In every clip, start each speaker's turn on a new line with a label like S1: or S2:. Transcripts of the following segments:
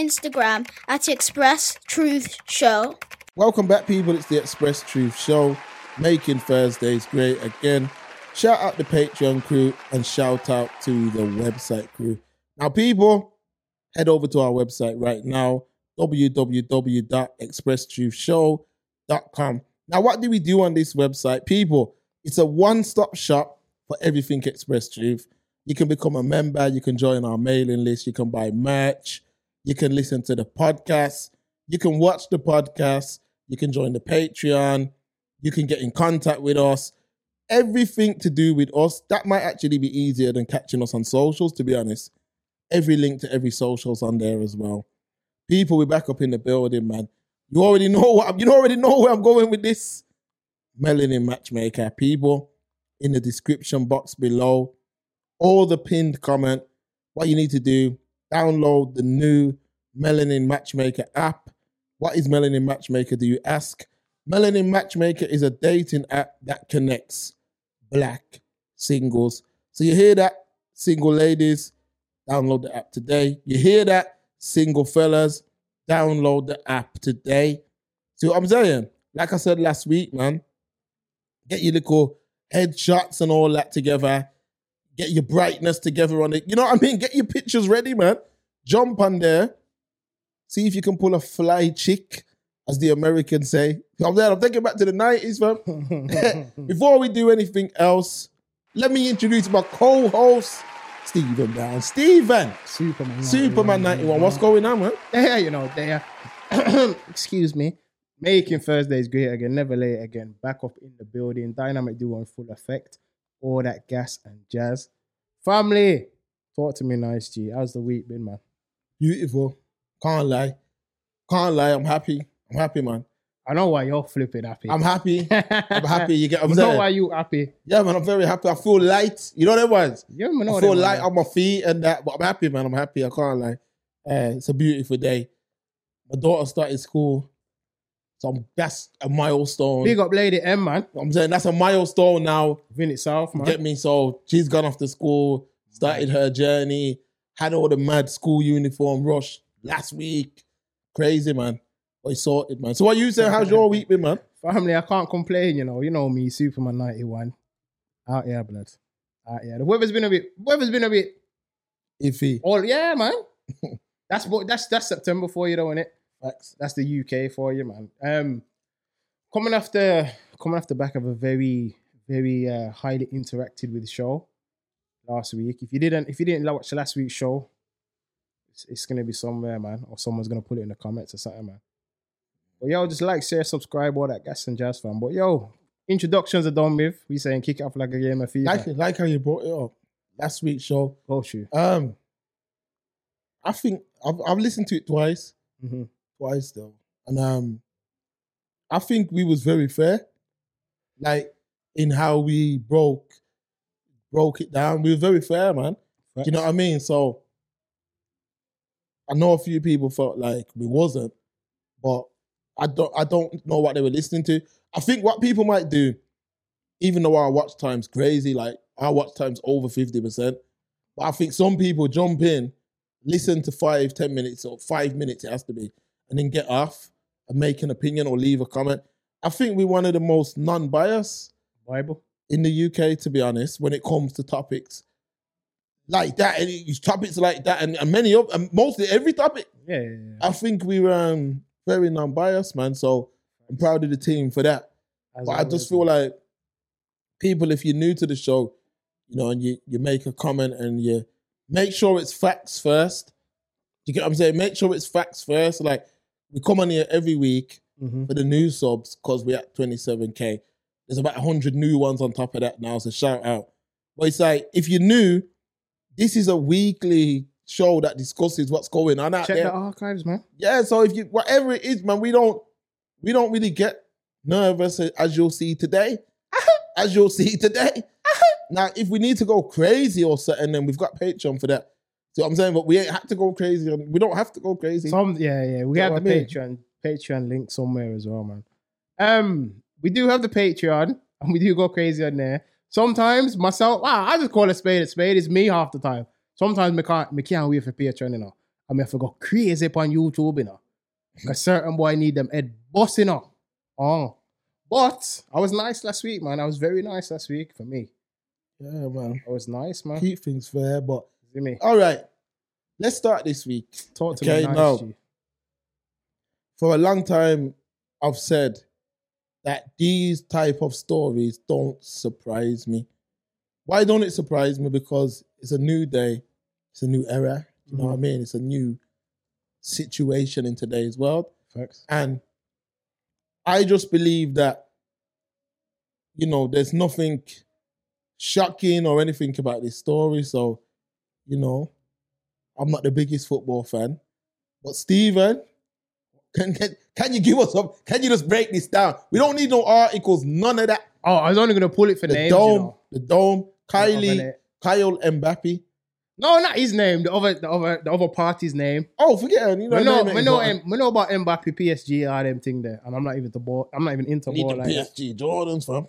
S1: Instagram at Express Truth Show.
S2: Welcome back, people. It's the Express Truth Show, making Thursdays great again. Shout out the Patreon crew and shout out to the website crew. Now, people, head over to our website right now www.expresstruthshow.com. Now, what do we do on this website? People, it's a one stop shop for everything Express Truth. You can become a member, you can join our mailing list, you can buy merch, you can listen to the podcast, you can watch the podcast, you can join the Patreon, you can get in contact with us. Everything to do with us, that might actually be easier than catching us on socials, to be honest. Every link to every socials on there as well. People, we're back up in the building, man. You already know what I'm, you already know where I'm going with this. Melanin Matchmaker. People, in the description box below, all the pinned comment, what you need to do, download the new Melanin Matchmaker app. What is Melanin Matchmaker, do you ask? Melanin Matchmaker is a dating app that connects black singles. So you hear that, single ladies, download the app today. You hear that, single fellas, download the app today. See what I'm saying? Like I said last week, man, get your little headshots and all that together. Get your brightness together on it. You know what I mean? Get your pictures ready, man. Jump on there. See if you can pull a fly chick, as the Americans say. I'm there. I'm thinking back to the 90s, man. Before we do anything else, let me introduce my co-host, Stephen Brown. Stephen,
S3: Superman.
S2: Superman 91. What's going on, man?
S3: There, you know, there. Uh, excuse me. Making Thursdays great again, never late again. Back up in the building. Dynamic duo in full effect. All that gas and jazz. Family, talk to me nice, G. How's the week been, man?
S2: Beautiful. Can't lie. Can't lie. I'm happy. I'm happy, man.
S3: I know why you're flipping happy.
S2: I'm happy. I'm happy. You get
S3: I
S2: I'm
S3: know why you happy.
S2: Yeah, man. I'm very happy. I feel light. You know what it was?
S3: Yeah, man,
S2: I feel light on my feet and that. But I'm happy, man. I'm happy. I can't lie. Uh, it's a beautiful day. My daughter started school. So I'm, that's a milestone.
S3: Big up Lady M, man.
S2: I'm saying that's a milestone now.
S3: Vin it south, man.
S2: Get me? So she's gone off to school, started her journey, had all the mad school uniform rush last week. Crazy, man. But it's sorted, man. So what you saying? How's your week been, man?
S3: Family, I can't complain, you know. You know me, Superman 91. Out here, blood. Out here. The weather's been a bit, weather's been a bit,
S2: Iffy.
S3: all, yeah, man. that's what, that's, that's September for you, though, innit?
S2: Facts.
S3: That's the UK for you, man. Um, coming after, coming after the back of a very, very uh, highly interacted with show last week. If you didn't, if you didn't watch last week's show, it's, it's gonna be somewhere, man, or someone's gonna put it in the comments or something, man. But yo, just like, share, subscribe, all that gas and jazz, fam. But yo, introductions are done with. We saying kick it off like a game of FIFA.
S2: Like, like how you brought it up last week's show.
S3: Go shoot.
S2: Um, I think I've, I've listened to it twice,
S3: hmm
S2: twice though, and um, I think we was very fair, like in how we broke broke it down. We were very fair, man. Do you know what I mean? So I know a few people felt like we wasn't, but I don't I don't know what they were listening to. I think what people might do, even though our watch time's crazy, like our watch time's over 50%, but I think some people jump in, listen to five, ten minutes, or five minutes it has to be, and then get off and make an opinion or leave a comment. I think we're one of the most non-biased
S3: Bible.
S2: in the UK, to be honest, when it comes to topics like that, and it- topics like that, and, and many of, and mostly every topic.
S3: Yeah, yeah, yeah.
S2: I think we were um, very non-biased, man. So I'm proud of the team for that.
S3: As
S2: But I just feel like people, if you're new to the show, you know, and you you make a comment and you make sure it's facts first. You get what I'm saying? Make sure it's facts first. Like we come on here every week
S3: Mhm.
S2: for the new subs because we're at 27k. There's about 100 new ones on top of that now, so shout out. But it's like if you're new, this is a weekly show that discusses what's going on out
S3: check
S2: there.
S3: the archives, man.
S2: Yeah, so if you whatever it is, man, we don't we don't really get nervous as you'll see today. as you'll see today. now, if we need to go crazy or something, then we've got Patreon for that. See what I'm saying? But we ain't had to go crazy. and We don't have to go crazy.
S3: Some, yeah, yeah. We have the
S2: I mean?
S3: Patreon, Patreon link somewhere as well, man. Um, we do have the Patreon, and we do go crazy on there. Sometimes myself, wow, I just call a spade a spade. It's me half the time. Sometimes me can't, me can't wait for Patreon, you know. I mean, I forgot crazy on YouTube, you know. Because certain boy need them head busting up. Oh. But I was nice last week, man. I was very nice last week for me.
S2: Yeah, man.
S3: I was nice, man.
S2: Keep things fair, but
S3: Me?
S2: all right. Let's start this week.
S3: Talk to
S2: Okay,
S3: me nice,
S2: now-
S3: G.
S2: For a long time, I've said that these type of stories don't surprise me. Why don't it surprise me? Because it's a new day, it's a new era. You know what I mm-hmm. mean? It's a new situation in today's world.
S3: Facts.
S2: And I just believe that, you know, there's nothing shocking or anything about this story. So, you know, I'm not the biggest football fan. But Stephen, can, can, can you give us some? Can you just break this down? We don't need no articles, none of that.
S3: Oh, I was only gonna pull it for
S2: The
S3: names.
S2: dome,
S3: You know.
S2: the dome, Kylie, Kyle Mbappe.
S3: No, not his name. The other, the other, the other party's name.
S2: Oh, forget it. You know,
S3: We know, we know. M- we know about Mbappe, PSG, all them thing there, and I'm not even the ball. I'm not even into
S2: Need
S3: ball
S2: the
S3: like that.
S2: PSG Jordans, fam.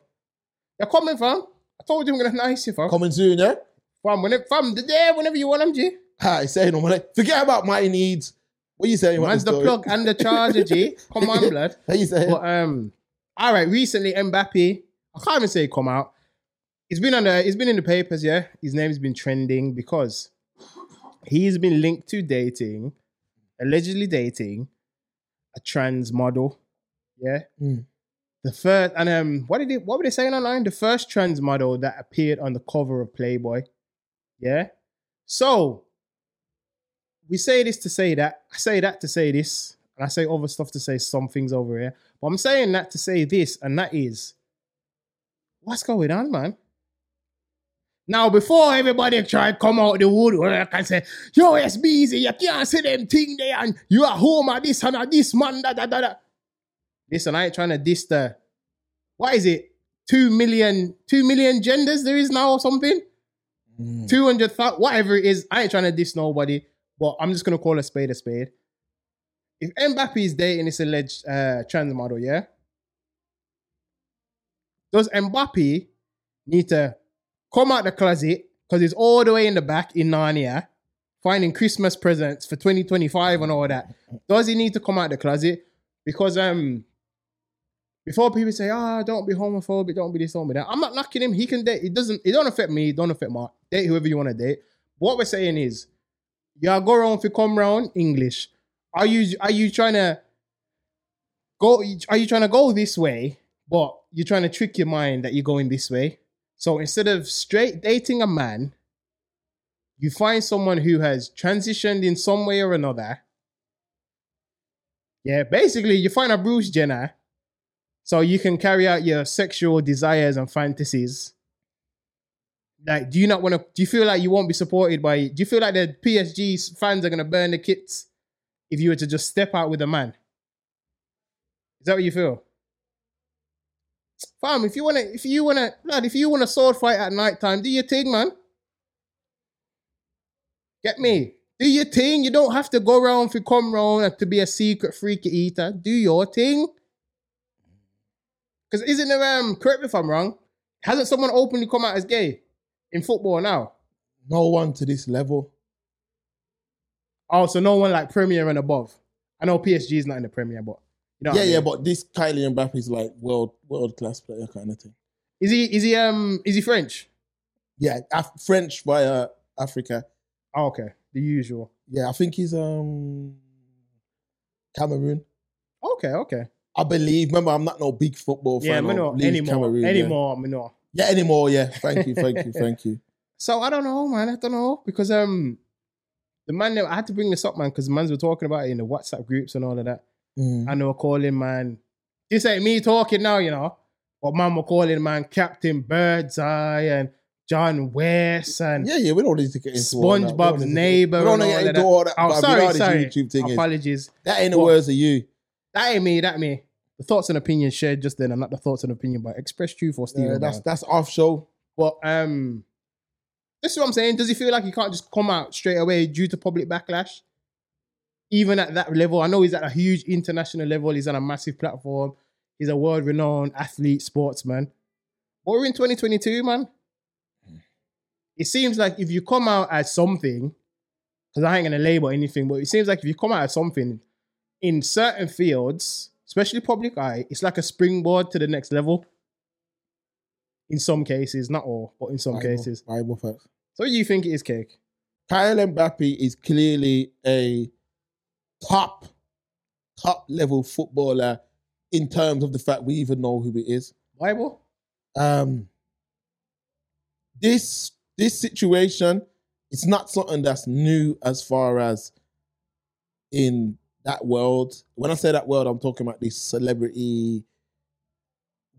S3: They're coming, fam. I told you I'm gonna nice you, fam.
S2: Coming soon, yeah?
S3: Fam, whenever, fam, the day whenever you want them, G.
S2: Hi, say no more. Forget about my needs. What you saying?
S3: Man's the plug and the charger, G. Come on, blood.
S2: How you saying?
S3: But um, all right. Recently, Mbappe. I can't even say come out. He's been on the. He's been in the papers. Yeah, his name's been trending because he's been linked to dating, allegedly dating, a trans model. Yeah.
S2: Mm.
S3: The first and um, what did it? What were they saying online? The first trans model that appeared on the cover of Playboy. Yeah. So we say this to say that. I say that to say this, and I say other stuff to say some things over here. But I'm saying that to say this, and that is what's going on, man. Now, before everybody try come out the woodwork and say, yo, it's busy, you can't see them thing there, and you are home at this and at this man, da da da da. Listen, I ain't trying to diss the what is it? Two million, two million genders there is now or something?
S2: Mm.
S3: 200,000, whatever it is. I ain't trying to diss nobody, but I'm just going to call a spade a spade. If Mbappe is dating this alleged uh, trans model, yeah? Does Mbappe need to come out the closet because he's all the way in the back in Narnia finding Christmas presents for 2025 and all that? Does he need to come out the closet? Because um, before people say, "Ah, don't be homophobic, don't be this, don't be that," I'm not knocking him. He can date. It doesn't. It don't affect me. It don't affect Mark. Date whoever you want to date. What we're saying is, y'all go around if you come round English. Are you are you trying to go? Are you trying to go this way? But you're trying to trick your mind that you're going this way. So instead of straight dating a man, you find someone who has transitioned in some way or another. Yeah, basically, you find a Bruce Jenner so you can carry out your sexual desires and fantasies. Like, do you not want to? Do you feel like you won't be supported by? Do you feel like the PSG fans are gonna burn the kits if you were to just step out with a man? Is that what you feel? Fam, if you wanna, if you wanna, lad, if you wanna sword fight at night time, do your thing, man. Get me? Do your thing. You don't have to go around if you come round to be a secret freaky eater. Do your thing. Because isn't there, um, correct me if I'm wrong, hasn't someone openly come out as gay in football now?
S2: No one to this level.
S3: Oh, so no one like Premier and above. I know PSG is not in the Premier, but you know.
S2: yeah,
S3: I mean?
S2: yeah, but this Kylie Mbappe is like world world class player kind of thing.
S3: is he is he um is he French?
S2: Yeah, Af- French via Africa.
S3: Oh, okay, the usual.
S2: Yeah, I think he's um Cameroon.
S3: Okay, okay.
S2: I believe. Remember, I'm not no big football fan.
S3: Yeah, know anymore,
S2: Cameroon, yeah.
S3: anymore, me know.
S2: Yeah, anymore. Yeah, thank you, thank you, thank you.
S3: So I don't know, man. I don't know because um, the man I had to bring this up, man, because mans were talking about it in the WhatsApp groups and all of that,
S2: Mm.
S3: and they were calling man. This ain't me talking now, you know, but man were calling man Captain Birdseye and John West and
S2: Yeah, yeah, we don't need to get into.
S3: SpongeBob's neighbor.
S2: We don't need to get into all that.
S3: Oh, sorry, sorry.
S2: YouTube thing is-
S3: Apologies.
S2: that ain't the words of you.
S3: That ain't me. That me. The thoughts and opinions shared just then, and not the thoughts and opinion by Express Truth or Steve.
S2: Yeah, that's that's off show.
S3: But um, this is what I'm saying. Does he feel like he can't just come out straight away due to public backlash? Even at that level, I know he's at a huge international level. He's on a massive platform. He's a world-renowned athlete, sportsman. But we're in 2022, man. It seems like if you come out as something, because I ain't gonna label anything, but it seems like if you come out of something in certain fields, especially public eye, it's like a springboard to the next level. In some cases, not all, but in some
S2: Bible,
S3: cases.
S2: Bible facts.
S3: So you think it is cake?
S2: Kyle Mbappe is clearly a top, top level footballer in terms of the fact we even know who he is.
S3: Bible?
S2: Um, this this situation, it's not something that's new as far as in that world. When I say that world, I'm talking about this celebrity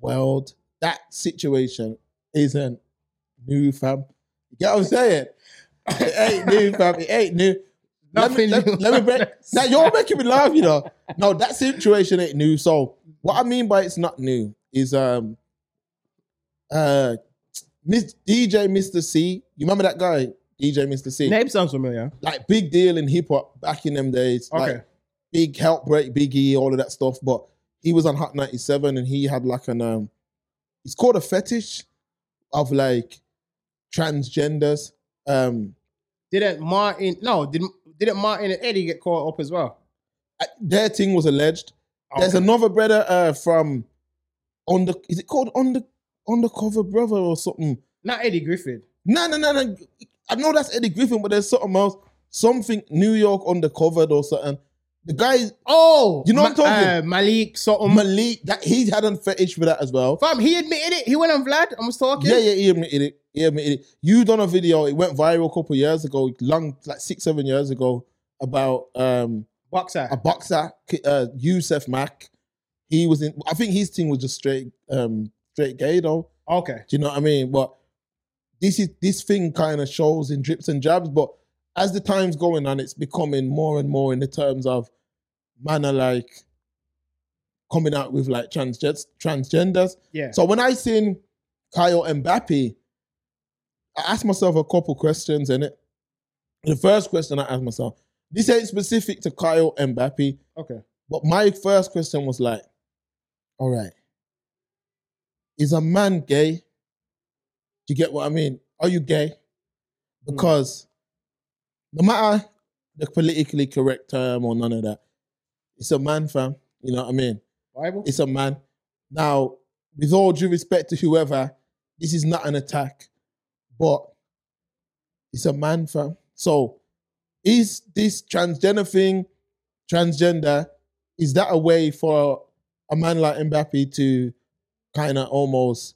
S2: world. That situation isn't new, fam. You get what I'm saying? It ain't new, fam. It ain't new. Let me,
S3: Nothing
S2: let, let me break. Now you're making me laugh, you know. No, that situation ain't new. So what I mean by it's not new is um uh Miss DJ Mister Cee. You remember that guy? DJ Mister Cee.
S3: Name sounds familiar.
S2: Like big deal in hip hop back in them days.
S3: Okay.
S2: Like big help break, Biggie, all of that stuff. But he was on Hot 97 and he had like an um it's called a fetish of like transgenders. Um
S3: Didn't Martin? No, didn't didn't Martin and Eddie get caught up as well?
S2: their thing was alleged. There's another brother uh from on the is it called on the undercover brother or something?
S3: not Eddie Griffin.
S2: No, no, no, no. I know that's Eddie Griffin, but there's something else. Something New York undercovered or something. The guy
S3: Oh,
S2: You know what I'm talking?
S3: Uh, Malik something.
S2: Malik, that he had a fetish for that as well.
S3: Fam, he admitted it. He went on Vlad and was talking.
S2: Yeah, yeah, he admitted it. He admitted it. You done a video, it went viral a couple years ago, long like six, seven years ago, about um
S3: Boxer.
S2: a boxer, uh Yusaf Mack. He was in I think his thing was just straight um straight gay though.
S3: Okay.
S2: Do you know what I mean? But this is this thing kind of shows in drips and jabs. But as the time's going on, it's becoming more and more in the terms of man are like coming out with like transgen- transgenders.
S3: Yeah.
S2: So when I seen Kyle Mbappe, I asked myself a couple questions in it. The first question I asked myself, this ain't specific to Kyle Mbappe,
S3: okay.
S2: but my first question was like, all right, is a man gay? Do you get what I mean? Are you gay? Hmm. Because no matter the politically correct term or none of that, it's a man, fam. You know what I mean?
S3: Bible.
S2: It's a man. Now, with all due respect to whoever, this is not an attack, but it's a man, fam. So, is this transgender thing, transgender, is that a way for a man like Mbappe to kind of almost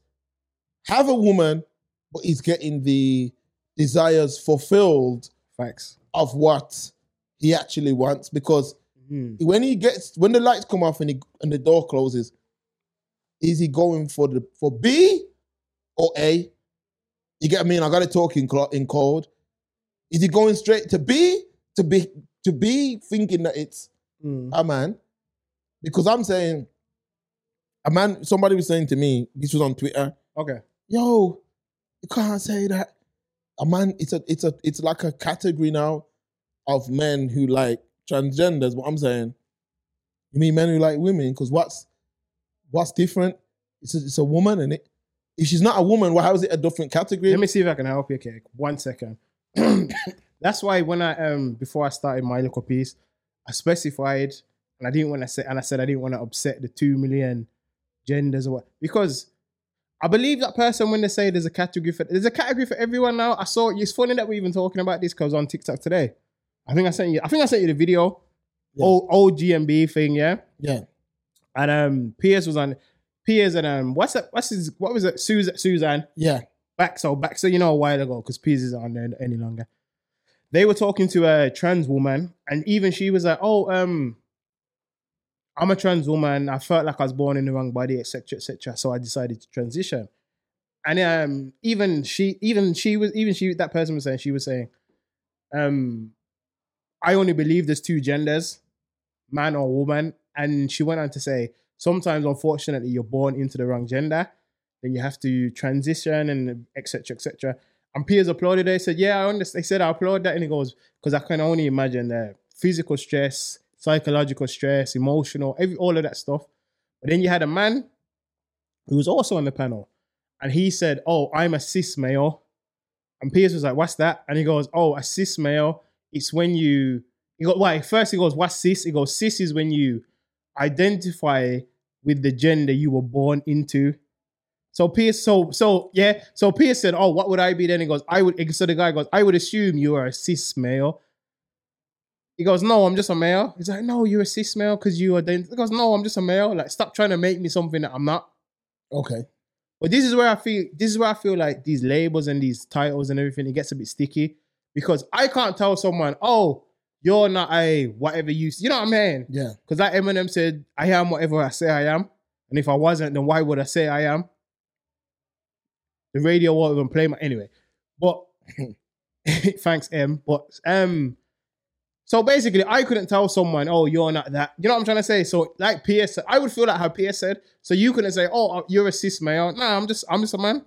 S2: have a woman, but he's getting the desires fulfilled
S3: Facts.
S2: of what he actually wants? Because
S3: Mhm.
S2: when he gets when the lights come off and he, and the door closes, is he going for the for B or A? You get what I mean? I got to talk in in code. Is he going straight to B to be to be thinking that it's
S3: Mm.
S2: a man? Because I'm saying a man. Somebody was saying to me, this was on Twitter.
S3: Okay.
S2: Yo, you can't say that. A man, it's a it's a it's like a category now of men who like transgenders. What I'm saying, you mean men who like women? Because what's what's different? It's a, it's a woman, and it. If she's not a woman, well, how is it a different category?
S3: Let me see if I can help you, okay One second. That's why when I um before I started my little piece, I specified and I didn't want to say and I said I didn't want to upset the two million genders or what because I believe that person when they say there's a category for there's a category for everyone now. I saw it's funny that we're even talking about this because on TikTok today. I think I sent you I think I sent you the video.
S2: Yeah.
S3: Old old GMB thing, yeah.
S2: yeah,
S3: And um Piers was on Piers and um what's that what's his what was it? Susan Suzanne
S2: yeah,
S3: back so back so you know a while ago because Piers isn't on there any longer. They were talking to a trans woman, and even she was like, "Oh, um, I'm a trans woman. I felt like I was born in the wrong body, etc., etc. So I decided to transition." And um, even she, even she was, even she, that person was saying, she was saying, um, I only believe there's two genders, man or woman. And she went on to say, sometimes, unfortunately, you're born into the wrong gender then you have to transition and etc etc and Piers applauded They said yeah i understand they said i applaud that and he goes because i can only imagine the physical stress psychological stress emotional every, all of that stuff but then you had a man who was also on the panel and he said oh i'm a cis male and Piers was like what's that and he goes oh a cis male it's when you you got why first he goes what's cis? He goes cis is when you identify with the gender you were born into. So Piers, so so yeah, so Piers said, "Oh, what would I be then?" He goes, "I would." So the guy goes, "I would assume you are a cis male." He goes, "No, I'm just a male." He's like, "No, you're a cis male because you identify." He goes, "No, I'm just a male." Like, stop trying to make me something that I'm not.
S2: Okay.
S3: But this is where I feel this is where I feel like these labels and these titles and everything it gets a bit sticky because I can't tell someone, "Oh, you're not a whatever you." You know what I mean?
S2: Yeah.
S3: Because that Eminem said, "I am whatever I say I am," and if I wasn't, then why would I say I am? The radio won't even play my anyway. But thanks, M. But um, so basically, I couldn't tell someone, "Oh, you're not that." You know what I'm trying to say? So, like Piers, said, I would feel like how Piers said. So you couldn't say, "Oh, you're a cis male." Nah, I'm just, I'm just a man.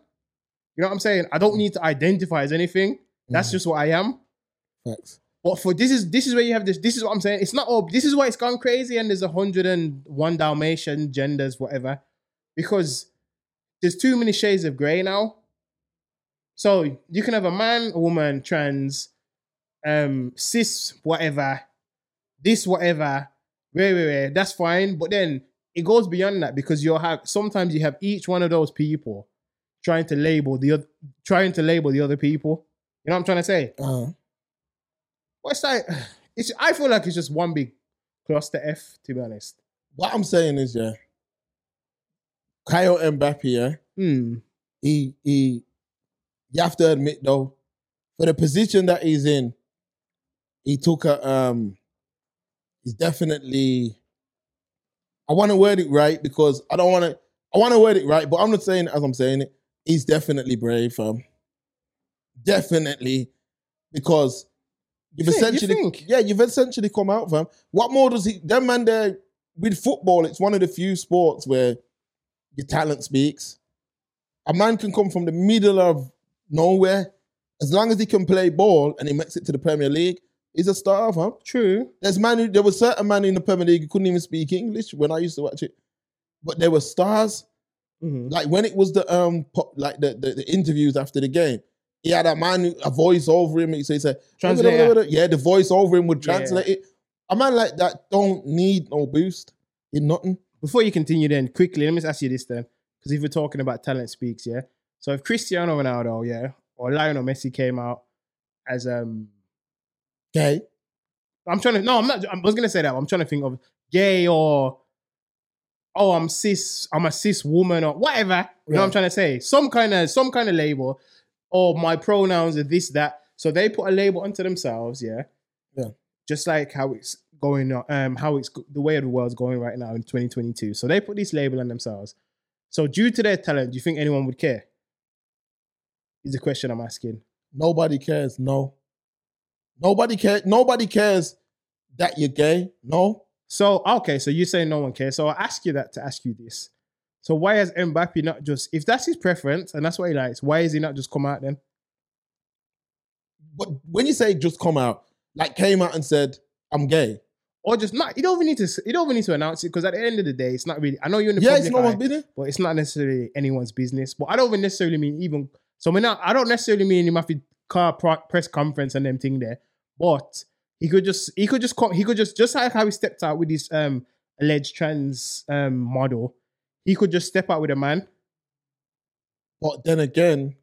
S3: You know what I'm saying? I don't need to identify as anything. That's
S2: Mhm.
S3: just what I am.
S2: Facts.
S3: But for this is this is where you have this. This is what I'm saying. It's not all. This is why it's gone crazy, and there's a hundred and one Dalmatian genders, whatever, because there's too many shades of grey now. So you can have a man, a woman, trans, um, cis, whatever, this, whatever, rare, rare, rare. That's fine. But then it goes beyond that because you'll have sometimes you have each one of those people trying to label the other, trying to label the other people. You know what I'm trying to say?
S2: Uh,
S3: What's that? It's I feel like it's just one big cluster F, to be honest.
S2: what I'm saying is, yeah, Kyle Mbappe, yeah,
S3: Hmm.
S2: he he. You have to admit though, for the position that he's in, he took a um. He's definitely. I want to word it right because I don't want to. I want to word it right, but I'm not saying it as I'm saying it. He's definitely brave, um, Definitely, because you've
S3: You
S2: essentially,
S3: think?
S2: yeah, you've essentially come out, fam. What more does he? Them man, there with football, it's one of the few sports where your talent speaks. A man can come from the middle of nowhere, as long as he can play ball and he makes it to the Premier League, he's a star, fam.
S3: True.
S2: There's man who, there was certain man in the Premier League who couldn't even speak English when I used to watch it, but there were stars.
S3: Mhm.
S2: Like when it was the um pop, like the, the the interviews after the game, he had a man a voice over him. So he said, yeah, the voice over him would
S3: Yeah.
S2: translate it. A man like that don't need no boost in nothing.
S3: Before you continue, then quickly, let me just ask you this then, because if we're talking about talent speaks, yeah. So if Cristiano Ronaldo, yeah, or Lionel Messi came out as um,
S2: Okay,
S3: I'm trying to no, I'm not. I was gonna say that. I'm trying to think of gay or oh, I'm cis, I'm a cis woman or whatever. You know what I'm trying to say? Some kind of some kind of label. Or my pronouns are this that. So they put a label onto themselves, yeah.
S2: Yeah.
S3: Just like how it's going, on, um, how it's the way of the world's going right now in 2022. So they put this label on themselves. So due to their talent, do you think anyone would care? Is the question I'm asking.
S2: nobody cares. No, nobody cares. Nobody cares that you're gay. No,
S3: So okay, so you say no one cares. So I'll ask you that to ask you this. So why has Mbappe not just if that's his preference and that's what he likes, why is he not just come out then?
S2: but when you say just come out, like came out and said I'm gay.
S3: Or just not you don't even need to you don't even need to announce it because at the end of the day, it's not really I know you're in the
S2: Yeah,
S3: public
S2: it's no one's business.
S3: but it's not necessarily anyone's business. But I don't even necessarily mean even so we're not I don't necessarily mean you have to car press conference and them thing there. But he could just he could just come he could just just like how he stepped out with this um alleged trans um model, he could just step out with a man.
S2: But then again,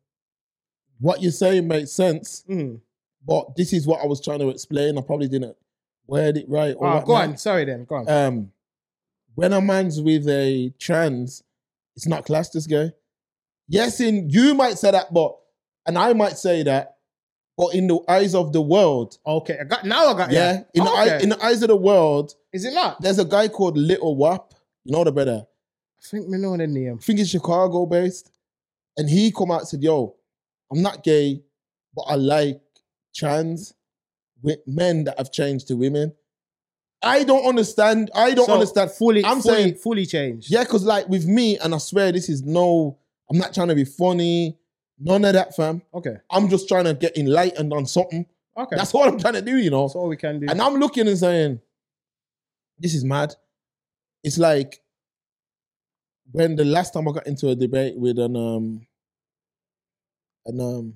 S2: what you're saying makes sense.
S3: Mhm.
S2: But this is what I was trying to explain. I probably didn't word it right.
S3: Oh, go on. Sorry then. Go on.
S2: Um, when a man's with a trans, it's not classed as gay. Yes, in you might say that, but and I might say that, but in the eyes of the world,
S3: okay. I got now I got
S2: yeah, in the eye,
S3: Okay.
S2: in the eyes of the world,
S3: Is it not?
S2: there's a guy called Little Wap. You know the brother.
S3: I think we know the name.
S2: I think he's Chicago based, and he come out and said, "Yo, I'm not gay, but I like trans with men that have changed to women." I don't understand. I don't
S3: So,
S2: understand.
S3: Fully
S2: I'm
S3: fully,
S2: saying-
S3: fully changed.
S2: Yeah, because like with me, and I swear this is no, I'm not trying to be funny. None of that, fam.
S3: Okay.
S2: I'm just trying to get enlightened on something.
S3: Okay.
S2: That's what I'm trying to do, you know.
S3: That's all we can do.
S2: And I'm looking and saying, this is mad. It's like when the last time I got into a debate with an um and um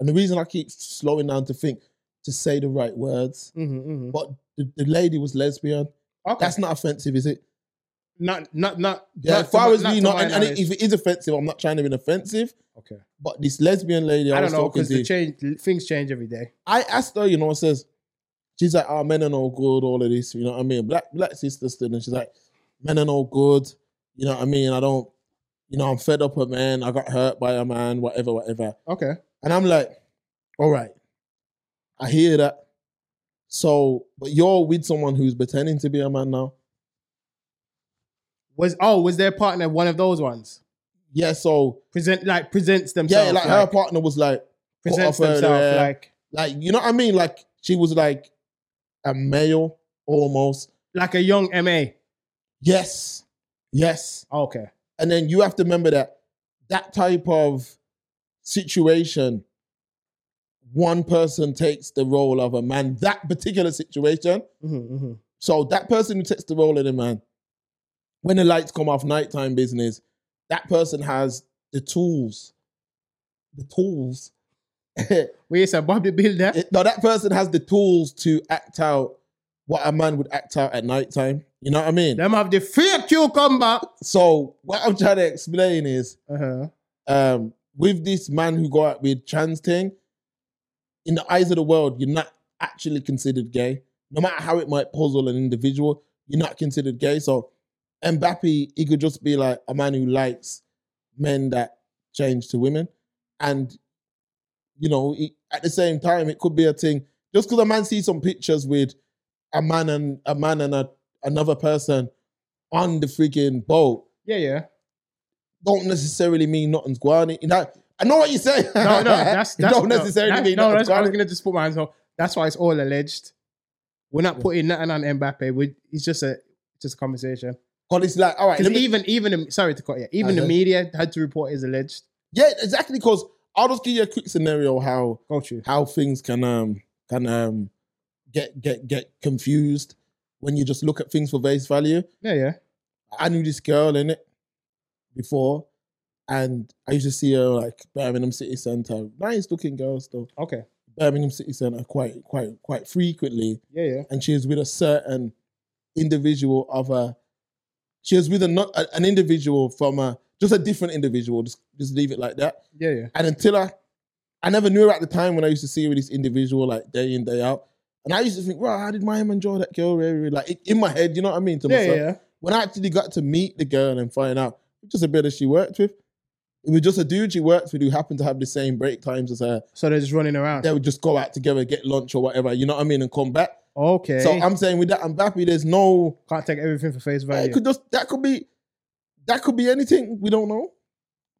S2: and the reason I keep slowing down to think, to say the right words.
S3: Mm-hmm,
S2: But the, the lady was lesbian.
S3: Okay.
S2: That's not offensive, is it?
S3: Not not not.
S2: Yeah,
S3: not
S2: as
S3: to
S2: as me, not, and, and if it is offensive, I'm not trying to be offensive.
S3: okay.
S2: But this lesbian lady, I,
S3: I don't know because the change things change every day.
S2: I asked her, you know, says, she's like, oh, men are no good, all of this, you know what I mean? Black black sister still, and she's like, men are no good, you know what I mean? I don't, you know, I'm fed up with men, I got hurt by a man, whatever, whatever.
S3: Okay.
S2: And I'm like, all right, I hear that. So, but you're with someone who's pretending to be a man now.
S3: Was oh was their partner one of those ones?
S2: Yeah, so
S3: Present like presents themselves.
S2: yeah, like, her partner was like,
S3: presents
S2: off her
S3: themselves like
S2: like you know what I mean? Like she was like a male almost.
S3: like a Young M.A.
S2: Yes, yes.
S3: Okay.
S2: And then you have to remember that that type of situation, one person takes the role of a man. That particular situation.
S3: Mm-hmm, mm-hmm.
S2: So that person who takes the role of the man, when the lights come off, nighttime business, that person has the tools. The tools.
S3: Wait, it's a bodybuilder.
S2: It- no, that person has the tools to act out what a man would act out at nighttime. You know what I mean?
S3: Them have the fake cucumber.
S2: So what I'm trying to explain is,
S3: Uh-huh.
S2: um, with this man who go out with trans thing, in the eyes of the world, you're not actually considered gay. No matter how it might puzzle an individual, you're not considered gay. So Mbappe, he could just be like a man who likes men that change to women. And, you know, he- at the same time, it could be a thing. Just because a man sees some pictures with a man and a man and a, another person on the freaking boat,
S3: Yeah, yeah.
S2: don't necessarily mean nothing's going on. You know, I know what you're saying.
S3: No, no, that's that's
S2: don't
S3: no,
S2: necessarily
S3: that-
S2: mean
S3: no.
S2: nothing's
S3: That's, I was gonna just put my hands on. That's why it's all alleged. We're not putting nothing on Mbappe. We, it's just a just a conversation.
S2: But it's like, all right, me-
S3: even even sorry to cut you. Even the media had to report is alleged.
S2: yeah, exactly. Because I'll just give you a quick scenario how how things can um can um get get get confused when you just look at things for face value.
S3: Yeah, yeah.
S2: I knew this girl in it before, and I used to see her like Birmingham City Centre, nice looking girl still.
S3: Okay.
S2: Birmingham City Centre quite quite quite frequently.
S3: Yeah, yeah.
S2: and she was with a certain individual of a she was with a, not- a- an individual from a just a different individual just just leave it like that
S3: Yeah, yeah.
S2: and until i i never knew her at the time when i used to see her with this individual like day in day out and i used to think wow how did my enjoy that girl like in my head you know what i mean to
S3: Yeah,
S2: myself
S3: yeah.
S2: when i actually got to meet the girl and find out just a bit that she worked with it was just a dude she worked with who happened to have the same break times as her
S3: So they're just running around.
S2: they would just go out together get lunch or whatever you know what i mean and come back
S3: Okay.
S2: so I'm saying with that Mbappe, there's no.
S3: can't take everything for face
S2: It
S3: value.
S2: could just that could be, that could be anything. We don't know.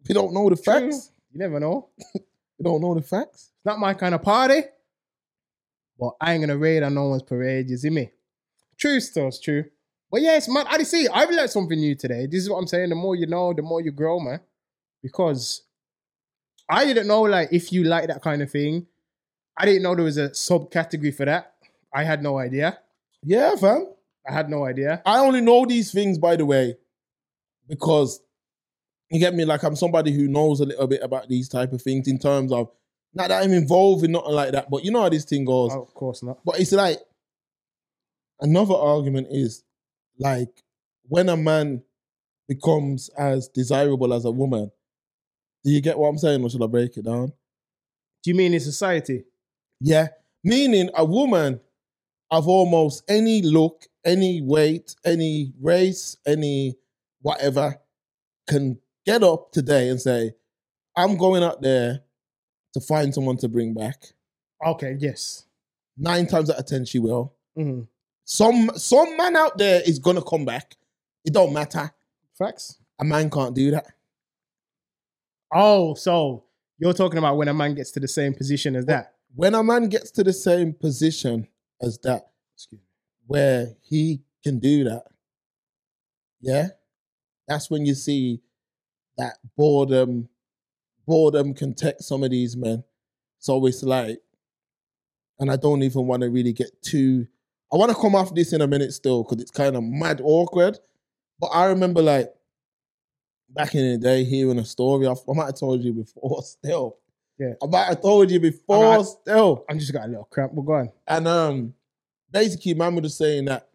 S2: We don't know the
S3: True.
S2: facts.
S3: You never know.
S2: We don't know the facts.
S3: It's not my kind of party. But I ain't gonna raid on no one's parade, you see me? True it's true. But yeah, it's mad. I see, I've learned something new today. This is what I'm saying. The more you know, the more you grow, man. Because I didn't know like if you like that kind of thing. I didn't know there was a subcategory for that. I had no idea.
S2: Yeah, fam.
S3: I had no idea.
S2: I only know these things, by the way, because you get me. Like I'm somebody who knows a little bit about these type of things in terms of not that I'm involved in nothing like that, but you know how this thing goes.
S3: Oh, of course not.
S2: But it's like another argument is like when a man becomes as desirable as a woman. Do you get what I'm saying, or should I break it down?
S3: Do you mean in society?
S2: Yeah, meaning a woman of almost any look, any weight, any race, any whatever can get up today and say, "I'm going out there to find someone to bring back."
S3: Okay, yes.
S2: Nine times out of ten, she will.
S3: Mhm.
S2: Some some man out there is gonna come back. It don't matter.
S3: Facts.
S2: A man can't do that.
S3: Oh, so you're talking about when a man gets to the same position as that.
S2: When a man gets to the same position as that,
S3: Excuse me.
S2: where he can do that, yeah, that's when you see that boredom. Boredom can take some of these men. It's always like, and I don't even want to really get too. I want to come off this in a minute still because it's kind of mad awkward. But I remember like back in the day hearing a story. I, I might have told you before. Still,
S3: Yeah.
S2: I might have told you before
S3: Alright.
S2: still.
S3: I just got a little cramp. But go on.
S2: And um, basically, man was just saying that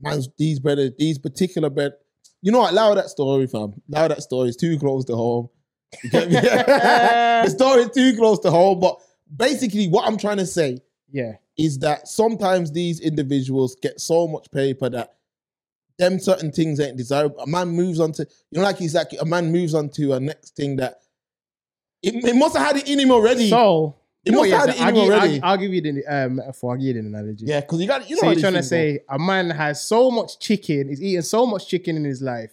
S2: man's these brothers, these particular bed. You know what? Allow that story, fam. Allow that story. It's too close to home. You get me? the story is too close to home. But basically, what I'm trying to say
S3: Yeah.
S2: is that sometimes these individuals get so much paper that them certain things ain't desirable. A man moves on to, you know, like he's like a man moves on to a next thing that it, it must have had it in him already.
S3: So
S2: it must have had it in him
S3: give,
S2: already.
S3: I'll, I'll give you the uh, metaphor. I'll give you the analogy.
S2: yeah, because you got you know
S3: so you're trying to
S2: things go.
S3: say a man has so much chicken, he's eating so much chicken in his life.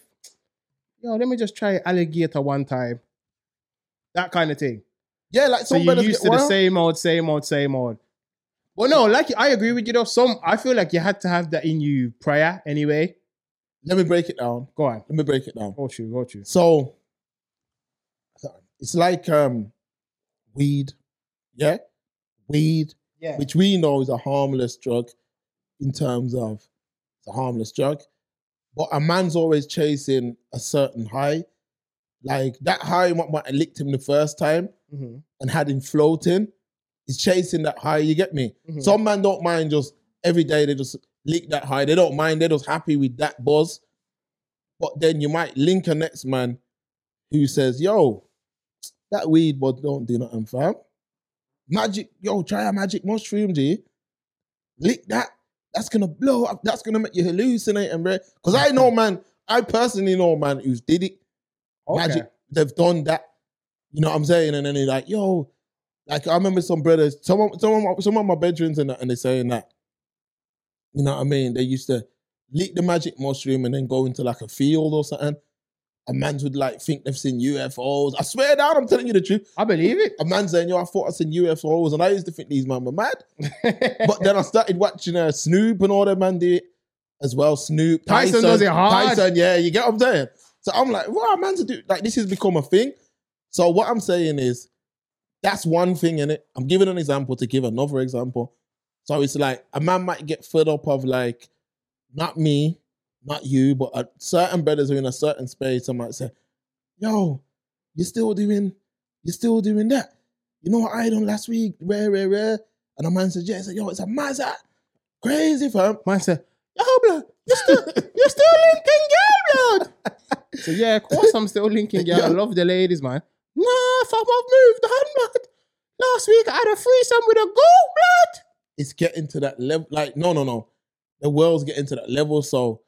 S3: Yo, let me just try alligator one time. That kind of thing.
S2: yeah, like
S3: So you're used to the same old, same old, same old. Well, no, like I agree with you though. Some I feel like you had to have that in you prior anyway.
S2: Let me break it down.
S3: Go on.
S2: Let me break it down.
S3: Go you, go you.
S2: So it's like um weed, yeah, weed,
S3: Yeah.
S2: which we know is a harmless drug in terms of it's a harmless drug, but a man's always chasing a certain high, like that high what might have licked him the first time
S3: Mhm,
S2: and had him floating. He's chasing that high. You get me?
S3: mhm.
S2: Some man don't mind just every day they just lick that high. They don't mind. They're just happy with that buzz. But then you might link a next man who says, "Yo, that weed but don't do nothing, fam. Magic, yo, try a magic mushroom, G. Lick that. That's gonna blow up. That's gonna make you hallucinate and Because I know, man. I personally know, man, who's did it.
S3: Okay.
S2: Magic. They've done that. You know what I'm saying? And then they're like, yo, like I remember some brothers, some of, some of my, some of my bedrooms and that, and they're saying that. You know what I mean? They used to lick the magic mushroom and then go into like a field or something. A man's would like think they've seen UFOs. I swear down, I'm telling you the truth.
S3: I believe it.
S2: A man saying, yo, I thought I seen UFOs, and I used to think these men were mad. But then I started watching uh, Snoop and all them man do it as well. Snoop,
S3: Tyson
S2: Tyson,
S3: does it hard.
S2: Tyson, yeah, you get what I'm saying. So I'm like, what wow, man, to do like this has become a thing. So what I'm saying is, that's one thing in it. I'm giving an example to give another example. So it's like a man might get fed up of like, not me, not you, but a certain brothers are in a certain space. I might say, yo, you're still doing, you're still doing that. You know what I done last week? Rare, rare, rare. And a man says, yeah, I said, yo, it's a mazza. Crazy, fam.
S3: Man said, yo, blood, you still, you're still linking girl, blood. So yeah, of course I'm still linking girl. I love the ladies, man. Nah, fam, I've moved on, blood. Last week I had a threesome with a goat, blood.
S2: It's getting to that level. Like, no, no, no. The world's getting to that level. So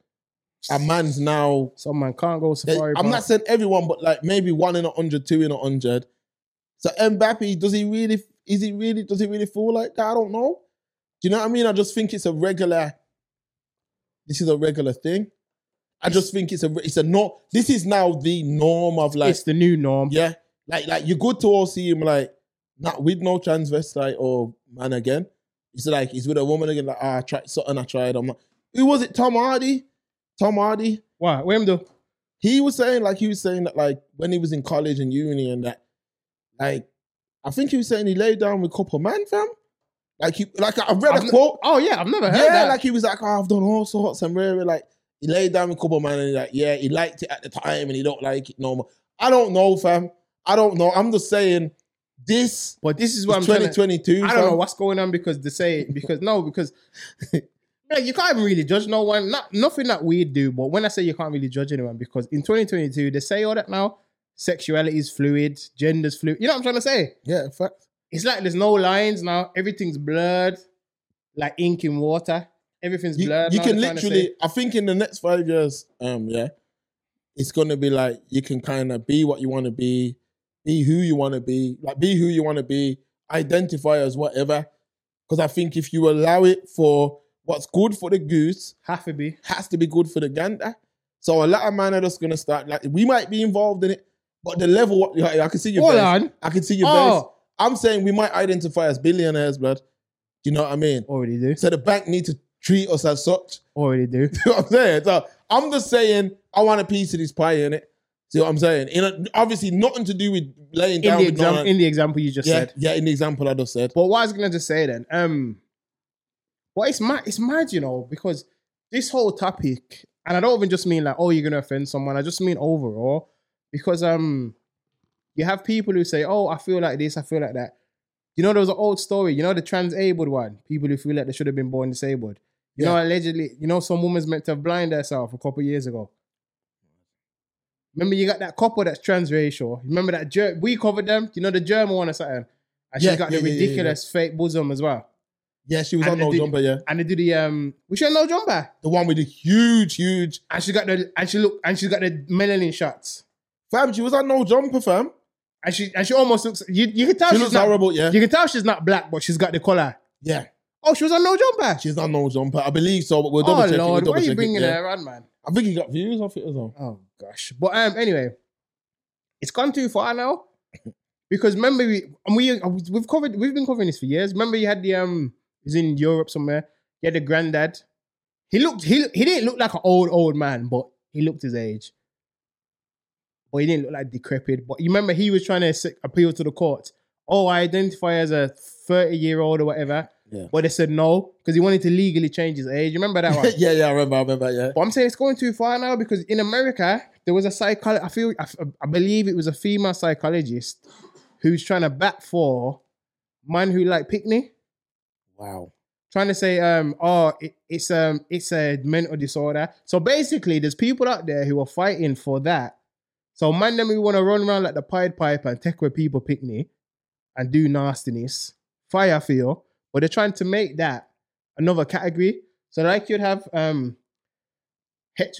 S2: a man's now
S3: Some man can't go safari.
S2: I'm
S3: bro.
S2: not saying everyone, but like maybe one in a hundred, two in a hundred. So Mbappe, does he really? Is he really? Does he really feel like that? I don't know. Do you know what I mean? I just think it's a regular. This is a regular thing. I just think it's a it's a no. This is now the norm of like
S3: it's the new norm.
S2: yeah, like like you're good to all see him like not with no transvestite or man again. It's like he's with a woman again. Like ah, I tried something. I tried. I'm like, who was it? Tom Hardy. Tom Hardy
S3: Why? Where him do?
S2: he was saying like he was saying that like when he was in college and uni and that like I think he was saying he laid down with a couple man fam. Like he like I read
S3: I've
S2: a
S3: n-
S2: quote.
S3: Oh yeah, I've never heard
S2: Yeah,
S3: that.
S2: like he was like, oh, I've done all sorts and really like he laid down with a couple man and like, yeah, he liked it at the time and he don't like it no more. I don't know, fam. I don't know. I'm just saying this
S3: but this is
S2: is
S3: what I'm trying to
S2: 2022.
S3: I don't know what's going on because they say because no because yeah, you can't even really judge no one. Not nothing that we do, but when I say you can't really judge anyone because in 2022 they say all that now. Sexuality is fluid, gender's fluid. You know what I'm trying to say?
S2: Yeah, in fact.
S3: It's like there's no lines now. Everything's blurred, like ink in water. Everything's
S2: You,
S3: blurred.
S2: you
S3: now,
S2: can
S3: they're trying to
S2: literally. I think in the next five years, um, yeah, it's gonna be like you can kind of be what you want to be, be who you want to be, like be who you want to be, identify as whatever. Because I think if you allow it for what's good for the goose,
S3: have to be.
S2: has to be good for the gander. So a lot of men are just gonna start like we might be involved in it, but the level, like, I can see your
S3: Hold
S2: face.
S3: on.
S2: I can see your face.
S3: Oh,
S2: I'm saying we might identify as billionaires, blood. Do you know what I mean?
S3: already do.
S2: So the bank need to treat us as such.
S3: Already do.
S2: See what I'm saying? So I'm just saying I want a piece of this pie in it. See what I'm saying? In a, obviously nothing to do with laying
S3: In
S2: down
S3: the
S2: with no
S3: example,
S2: one.
S3: in the example you just
S2: yeah,
S3: said.
S2: yeah, in the example I just said.
S3: But what I was gonna just say then, um, well, it's mad, it's mad, you know, because this whole topic, and I don't even just mean like, oh, you're gonna offend someone. I just mean overall, because um, you have people who say, "Oh, I feel like this, I feel like that." You know, there was an old story. You know, the transabled one. People who feel like they should have been born disabled. You know, allegedly, you know, some woman's meant to have blinded herself a couple of years ago. Remember, you got that couple that's transracial. Remember that Ger- we covered them. You know, the German one or something. And she's
S2: Yeah,
S3: got
S2: yeah,
S3: the
S2: yeah, yeah, yeah.
S3: ridiculous fake bosom as well.
S2: Yeah, she was
S3: And
S2: on
S3: they
S2: no
S3: did-
S2: jumper. Yeah,
S3: And they do the um, we should no jumper.
S2: the one with the huge, huge.
S3: And she got the and she look and she's got the melanin shots.
S2: Fam, she was on no jumper, fam.
S3: And she and she almost looks. You, you can tell
S2: She
S3: she's
S2: looks
S3: not.
S2: horrible. Yeah,
S3: You can tell she's not black, but she's got the color.
S2: yeah.
S3: Oh, she was on no jumper.
S2: She's on no jumper. I believe so, but we'll double
S3: oh
S2: check it. We'll
S3: lord,
S2: double
S3: why are you
S2: it,
S3: bringing
S2: yeah.
S3: her on, man?
S2: I think he got views off it as well.
S3: Oh gosh. But um, anyway, it's gone too far now. Because remember, we and we we've covered we've been covering this for years. Remember, you had the um, he was in Europe somewhere. You had the granddad. He looked he he didn't look like an old old man, but he looked his age. But he didn't look like decrepit. But you remember, he was trying to appeal to the court. Oh, I identify as a thirty year old or whatever.
S2: Yeah.
S3: But they said no because he wanted to legally change his age. You remember that one?
S2: yeah, yeah, I remember, I remember, yeah.
S3: But I'm saying it's going too far now because in America there was a psychologist. I feel I believe it was a female psychologist who's trying to bat for man who like picnic,
S2: Wow.
S3: trying to say um oh it, it's um it's a mental disorder. So basically, there's people out there who are fighting for that. So man, them who want to run around like the Pied Piper and take where people picnic and do nastiness, fire feel, but they're trying to make that another category. So like you'd have um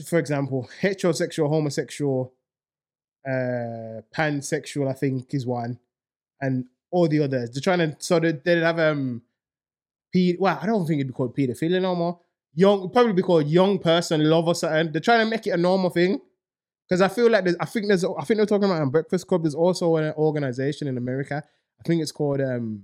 S3: for example, heterosexual, homosexual, uh pansexual, I think is one, and all the others. They're trying to so they they'd have um well, I don't think it'd be called pedophilia no more. Young probably be called young person love or something. They're trying to make it a normal thing. Because I feel like there's, I think there's I think they're talking about on Breakfast Club. There's also an organization in America. I think it's called um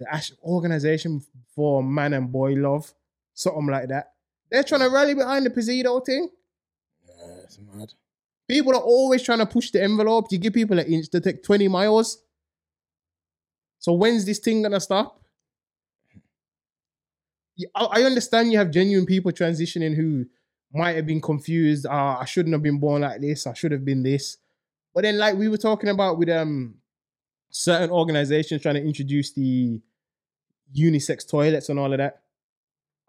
S3: the Ash Organization for Man and Boy Love, something like that. They're trying to rally behind the Pizzido thing.
S2: Yeah, it's mad.
S3: People are always trying to push the envelope. You give people an inch to take 20 miles. So when's this thing gonna stop? I understand you have genuine people transitioning who might have been confused. Ah, I shouldn't have been born like this. I should have been this. But then, like we were talking about with um certain organizations trying to introduce the unisex toilets and all of that.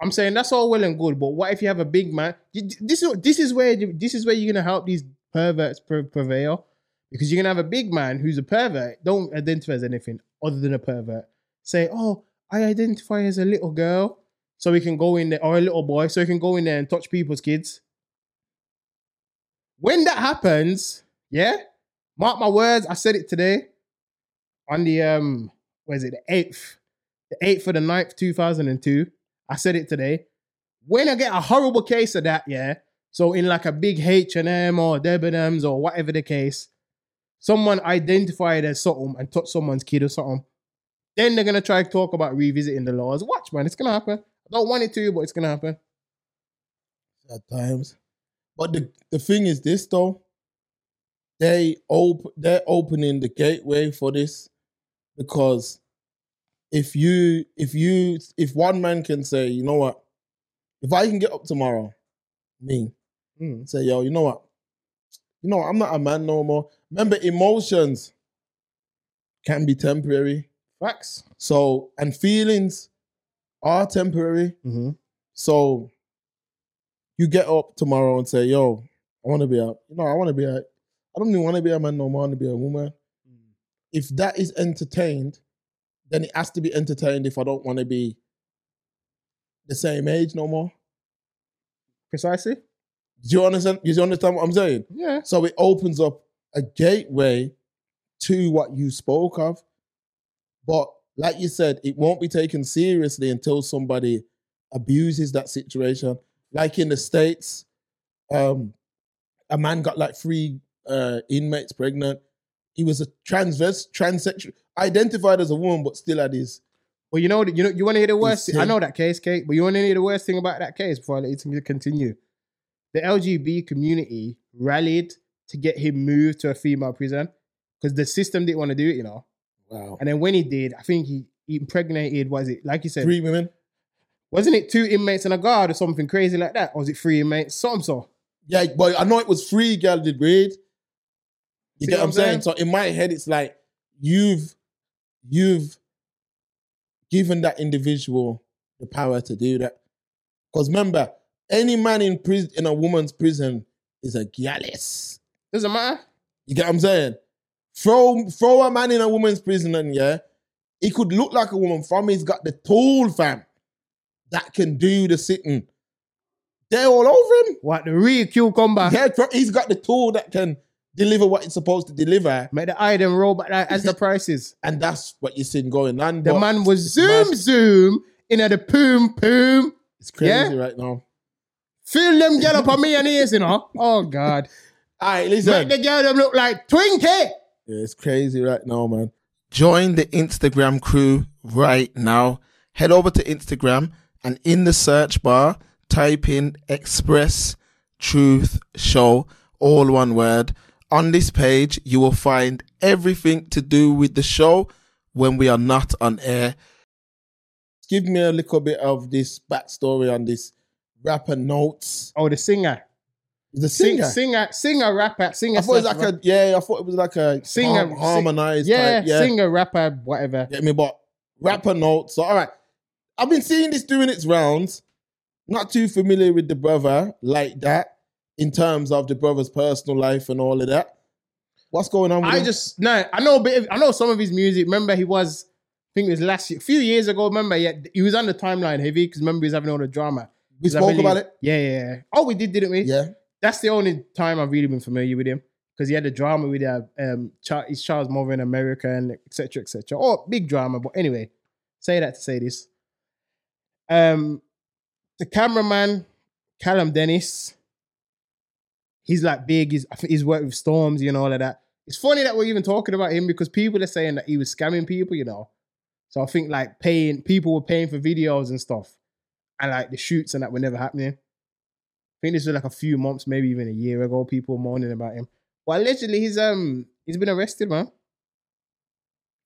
S3: I'm saying that's all well and good, but what if you have a big man? This is this is where this is where you're gonna help these perverts prevail because you're gonna have a big man who's a pervert, don't identify as anything other than a pervert. Say, oh, I identify as a little girl, so we can go in there, or a little boy, so he can go in there and touch people's kids. When that happens, yeah, mark my words. I said it today on the um, what is it, the eighth, the eighth for the 9th, two thousand and two. I said it today. When I get a horrible case of that, yeah. So in like a big H and M or Debenhams or whatever the case, someone identified as something and touched someone's kid or something. Then they're gonna try to talk about revisiting the laws. Watch, man, it's gonna happen. Don't want it to, but it's gonna happen.
S2: at times. But the, the thing is this though, they op- they're opening the gateway for this because if you if you if one man can say, you know what, if I can get up tomorrow, me,
S3: Mm.
S2: say, yo, you know what? You know, what? I'm not a man no more. Remember, emotions can be temporary.
S3: Facts.
S2: So, and feelings are temporary.
S3: Mm-hmm.
S2: So you get up tomorrow and say, yo, I want to be a, you know, I want to be a, I don't even want to be a man no more, I want to be a woman. If that is entertained, then it has to be entertained if I don't want to be the same age no more.
S3: Precisely.
S2: Do you understand? Do you understand what I'm saying?
S3: Yeah.
S2: So it opens up a gateway to what you spoke of. But like you said, it won't be taken seriously until somebody abuses that situation. Like in the States, um, a man got like three uh, inmates pregnant. He was a transverse, transsexual, identified as a woman, but still had his.
S3: Well, you know, you know, you want to hear the worst. Thing? I know that case, Kate, but you want to hear the worst thing about that case before I let you continue. The LGB community rallied to get him moved to a female prison because the system didn't want to do it, you know.
S2: Wow.
S3: And then when he did, I think he, he impregnated. Was it like you said?
S2: Three women.
S3: Wasn't it two inmates and a guard or something crazy like that? Or was it three inmates? Something so.
S2: Yeah, but I know it was three girl did read. You
S3: See
S2: get
S3: what
S2: I'm saying? So in my head, it's like you've you've given that individual the power to do that. Because remember, any man in prison in a woman's prison is a gallus.
S3: Doesn't matter.
S2: You get what I'm saying? Throw throw a man in a woman's prison and yeah, he could look like a woman from he's got the tool, fam, that can do the sitting. They're all over him.
S3: What the real cucumber?
S2: Yeah, he's got the tool that can deliver what it's supposed to deliver.
S3: Make the item roll back as the prices.
S2: And that's what you're seeing going on.
S3: The man was zoom
S2: mad.
S3: zoom in at the poom poom.
S2: It's crazy
S3: Yeah?
S2: right now.
S3: Feel them get up on me and ears, you know. Oh God.
S2: All right, listen.
S3: Make the girl them look like Twinkie.
S2: Yeah, it's crazy right now, man. Join the Instagram crew right now. Head over to Instagram and in the search bar, type in Express Truth Show, all one word. On this page, you will find everything to do with the show when we are not on air. Give me a little bit of this backstory on this rapper notes.
S3: Oh, the singer.
S2: The
S3: Sing,
S2: singer.
S3: singer, singer, rapper, singer.
S2: I thought it was like a yeah. I thought it was like a
S3: Singer-
S2: har- harmonized.
S3: yeah,
S2: type, yeah.
S3: singer, rapper, whatever.
S2: Get me, but rapper notes. So all right, I've been seeing this doing its rounds. Not too familiar with the brother like that in terms of the brother's personal life and all of that. What's going on? With
S3: I
S2: him?
S3: just no, I know a bit. Of, I know some of his music. Remember, he was. I think it was last year, a few years ago. Remember, yeah, he was on the timeline heavy because remember he was having all the drama.
S2: we spoke
S3: believe-
S2: about it.
S3: Yeah, yeah, yeah. Oh, we did, didn't we?
S2: Yeah,
S3: That's the only time I've really been familiar with him because he had the drama with uh, um, his Charles Mother in America and etc. etc. Oh, big drama. But anyway, say that to say this. Um, the cameraman Kaylum Dennis, he's like big. He's he's worked with Stormzy, you know, all of that. It's funny that we're even talking about him because people are saying that he was scamming people, you know. So I think like paying people were paying for videos and stuff, and like the shoots and that were never happening. I think this was like a few months, maybe even a year ago. People were moaning about him. Well, allegedly, he's um he's been arrested, man,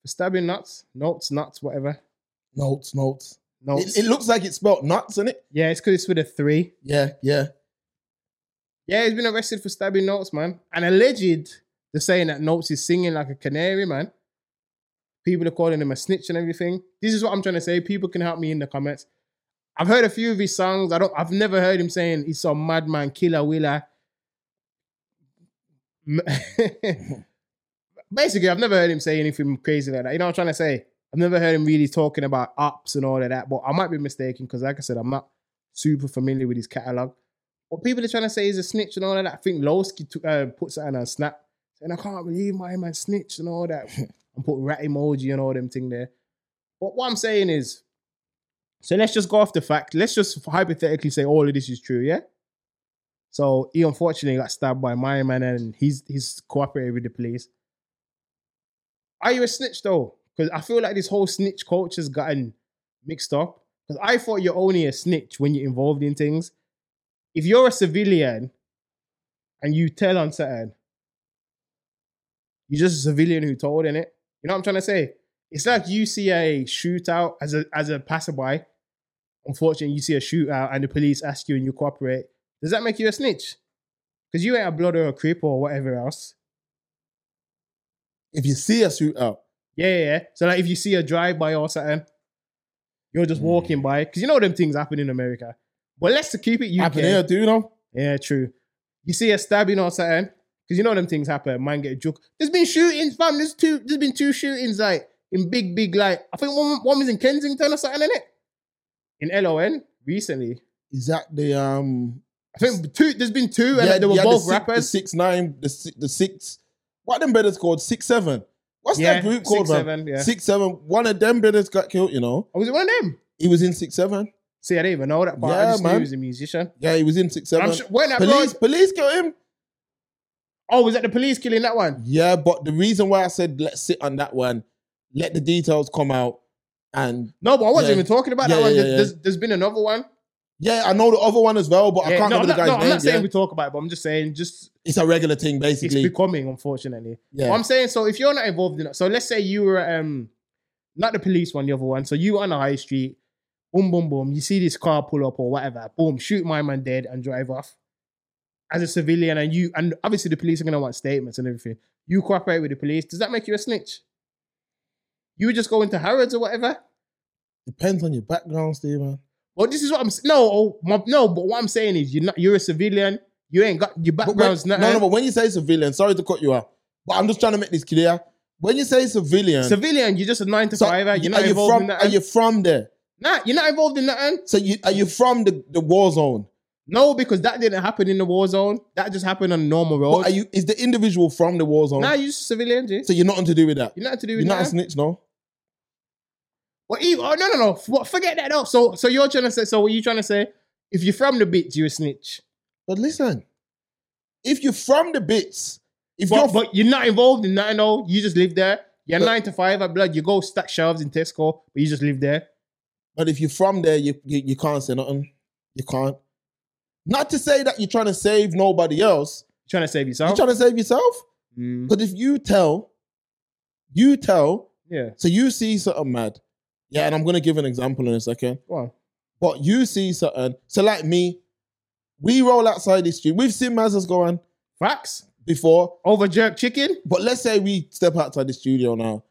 S3: for stabbing nuts, notes, nuts, whatever.
S2: notes, notes.
S3: Notes.
S2: It, it looks like it's spelled nuts, isn't it?
S3: yeah, it's because it's with a three.
S2: Yeah, yeah.
S3: Yeah, he's been arrested for stabbing Notes, man. And alleged, they're saying that Notes is singing like a canary, man. People are calling him a snitch and everything. This is what I'm trying to say. People can help me in the comments. I've heard a few of his songs. I don't. I've never heard him saying he's some madman, killer, willer. Basically, I've never heard him say anything crazy like that. You know what I'm trying to say? I've never heard him really talking about ups and all of that. But I might be mistaken because, like I said, I'm not super familiar with his catalog. What people are trying to say is a snitch and all of that. I think Loski t- uh, puts that on a snap. And I can't believe my man snitch and all that. and put rat emoji and all them thing there. But what I'm saying is, so let's just go off the fact. Let's just hypothetically say all of this is true, yeah? So he unfortunately got stabbed by my man and he's he's cooperated with the police. Are you a snitch though? Because I feel like this whole snitch culture has gotten mixed up. Because I thought you're only a snitch when you're involved in things if you're a civilian and you tell on something, you're just a civilian who told in it. You know what I'm trying to say? It's like you see a shootout as a as a passerby. Unfortunately, you see a shootout and the police ask you and you cooperate. Does that make you a snitch? Because you ain't a blood or a crip or whatever else.
S2: If you see a shootout,
S3: Yeah, yeah, yeah. So like if you see a drive by or something, you're just walking hmm. by. Because you know them things happen in America. But let's keep it UK.
S2: happen here, do you know?
S3: Yeah, true. You see a stabbing or something, because you know them things happen. Man get a joke. There's been shootings, fam. There's two. There's been two shootings like in big, big like. I think one, one was in Kensington or something in it. In LON recently.
S2: Is that the um?
S3: I think two. There's been two, and like, they were
S2: yeah,
S3: both
S2: the six,
S3: rappers.
S2: The six nine, the six, the six. What them brothers called? Six seven. What's
S3: yeah,
S2: that group called?
S3: six,
S2: man?
S3: seven. Yeah.
S2: Six seven. One of them brothers got killed. You know,
S3: Oh, was it one of them?
S2: he was in six seven.
S3: See, I didn't even know that part. I
S2: Yeah,
S3: just knew
S2: man.
S3: he was a musician.
S2: Yeah, he was in six seven.
S3: I'm sure, when that
S2: police,
S3: blood,
S2: police killed him.
S3: oh, was that the police killing that one?
S2: Yeah, but the reason why I said let's sit on that one, let the details come out, and
S3: No, but I wasn't
S2: Yeah.
S3: even talking about
S2: Yeah,
S3: that one. There's, there's, there's been another one.
S2: yeah, I know the other one as well, but I can't
S3: no,
S2: remember
S3: not,
S2: the
S3: no,
S2: guy's
S3: I'm
S2: name.
S3: not saying we talk about it, but I'm just saying, just
S2: It's a regular thing, basically.
S3: it's becoming, unfortunately.
S2: yeah,
S3: What I'm saying, so if you're not involved in it, so let's say you were um not the police one, the other one. So you on the high street, boom, boom, boom. You see this car pull up or whatever, boom, shoot my man dead and drive off. as a civilian and you and obviously the police are gonna want statements and everything. You cooperate with the police. Does that make you a snitch? You would just go into Harrods or whatever.
S2: Depends on your background, Stephen.
S3: Well, this is what I'm s- no, oh, my- no. But what I'm saying is, you're not. You're a civilian. You ain't got your
S2: But when-
S3: background's
S2: no,
S3: not.
S2: no, but when you say civilian, sorry to cut you off, but I'm just trying to make this clear. When you say civilian,
S3: civilian. You're just a nine to
S2: so
S3: fiver. You're not
S2: are you
S3: involved
S2: from?
S3: in that.
S2: Are you from there?
S3: Nah, you're not involved in that.
S2: So you are you from the, the war zone?
S3: No, because that didn't happen in the war zone. That just happened on a normal road.
S2: But are you? Is the individual from the war zone?
S3: Nah, you're just a civilian, G.
S2: so you're nothing to do with that.
S3: You're nothing to do
S2: You're
S3: with
S2: not a
S3: that.
S2: snitch, no.
S3: Well, even, oh, no, no, no. Forget that. No. So, so you're trying to say. So, what you trying to say? If you're from the bits, you're a snitch.
S2: But listen, if you're from the bits, if
S3: But,
S2: you're
S3: but you're not involved in that. No, you just live there. You're
S2: But-
S3: nine to five at blood. You go stack shelves in Tesco, but you just live there.
S2: But if you're from there, you, you you can't say nothing. You can't. Not to say that you're trying to save nobody else.
S3: You're trying to save yourself.
S2: You're trying to save yourself.
S3: Mm,
S2: But if you tell, you tell,
S3: yeah.
S2: so you see something mad. Yeah, and I'm gonna give an example in a second.
S3: Go.
S2: But you see something. So like me, we roll outside the street. We've seen Mazdas go on
S3: Facts.
S2: before.
S3: Over jerk chicken.
S2: But let's say we step outside the studio now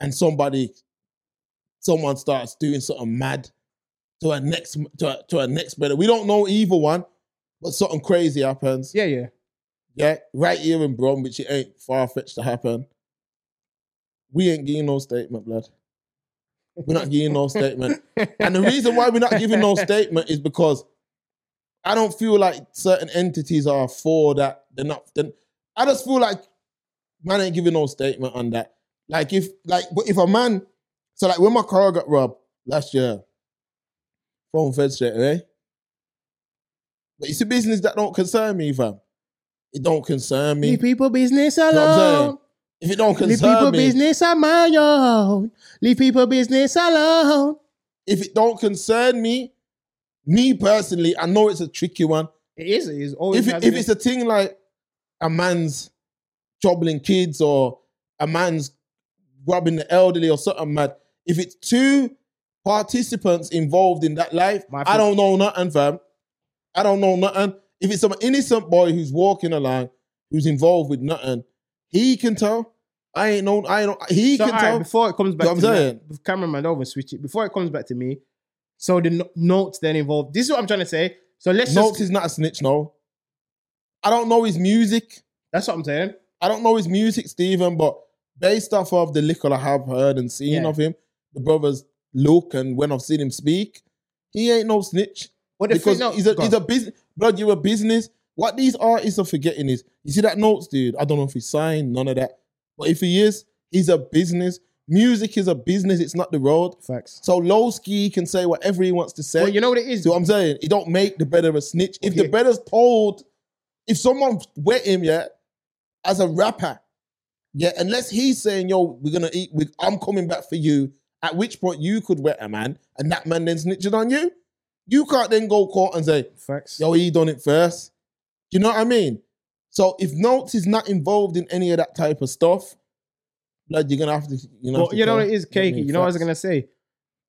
S2: and somebody, someone starts doing something mad to a next to a, to a next brother. We don't know either one, but something crazy happens.
S3: Yeah, yeah.
S2: Yeah, right here in Brom, which it ain't far fetched to happen. We ain't giving no statement, blood. We're not giving no statement. And the reason why we're not giving no statement is because I don't feel like certain entities are for that. They're not. They're, I just feel like man ain't giving no statement on that. Like if like but if a man, so like when my car got robbed last year, phone fed straight away. But it's a business that don't concern me, fam. It don't concern me.
S3: People business
S2: know what I'm saying?
S3: alone.
S2: If it don't
S3: Leave
S2: concern
S3: people
S2: me,
S3: business on my own. Leave people business alone.
S2: if it don't concern me, me personally, I know it's a tricky one.
S3: It is. It is always.
S2: if, it,
S3: has
S2: if
S3: been.
S2: it's a thing like a man's troubling kids or a man's robbing the elderly or something mad, if it's two participants involved in that life,
S3: My
S2: I
S3: friend-
S2: don't know nothing, fam. I don't know nothing. If it's some innocent boy who's walking along, who's involved with nothing, he can tell. I ain't know. I ain't know. He
S3: So,
S2: can
S3: right,
S2: tell.
S3: before it comes back
S2: You know
S3: to
S2: what I'm
S3: me,
S2: saying?
S3: cameraman, don't even switch it. Before it comes back to me, so the no- notes then involved. This is what I'm trying to say. So let's
S2: Notes
S3: just.
S2: is not a snitch, no. I don't know his music.
S3: That's what I'm saying.
S2: I don't know his music, Stephen, but based off of the little I have heard and seen
S3: Yeah.
S2: of him, the brother's look, and when I've seen him speak, he ain't no snitch.
S3: But the
S2: because
S3: thing, no,
S2: he's a he's a business. Blood, you're a business. What these artists are forgetting is, you see that notes, dude. I don't know if he's signed, none of that. But if he is, he's a business. Music is a business. It's not the road.
S3: facts.
S2: So Loski can say whatever he wants to say.
S3: Well, you know what it is.
S2: See what I'm saying? he don't make the better a snitch. If the
S3: Okay.
S2: brother's told, if someone wet him, yeah, as a rapper, yeah, unless he's saying, yo, we're gonna eat with I'm coming back for you, at which point you could wet a man and that man then snitching on you. You can't then go court and say,
S3: facts.
S2: yo, he done it first. You know what I mean? So if Notes is not involved in any of that type of stuff, like you're gonna have to, you know.
S3: Well, you know what it is,
S2: You know what I
S3: cakey. You know what I was gonna say.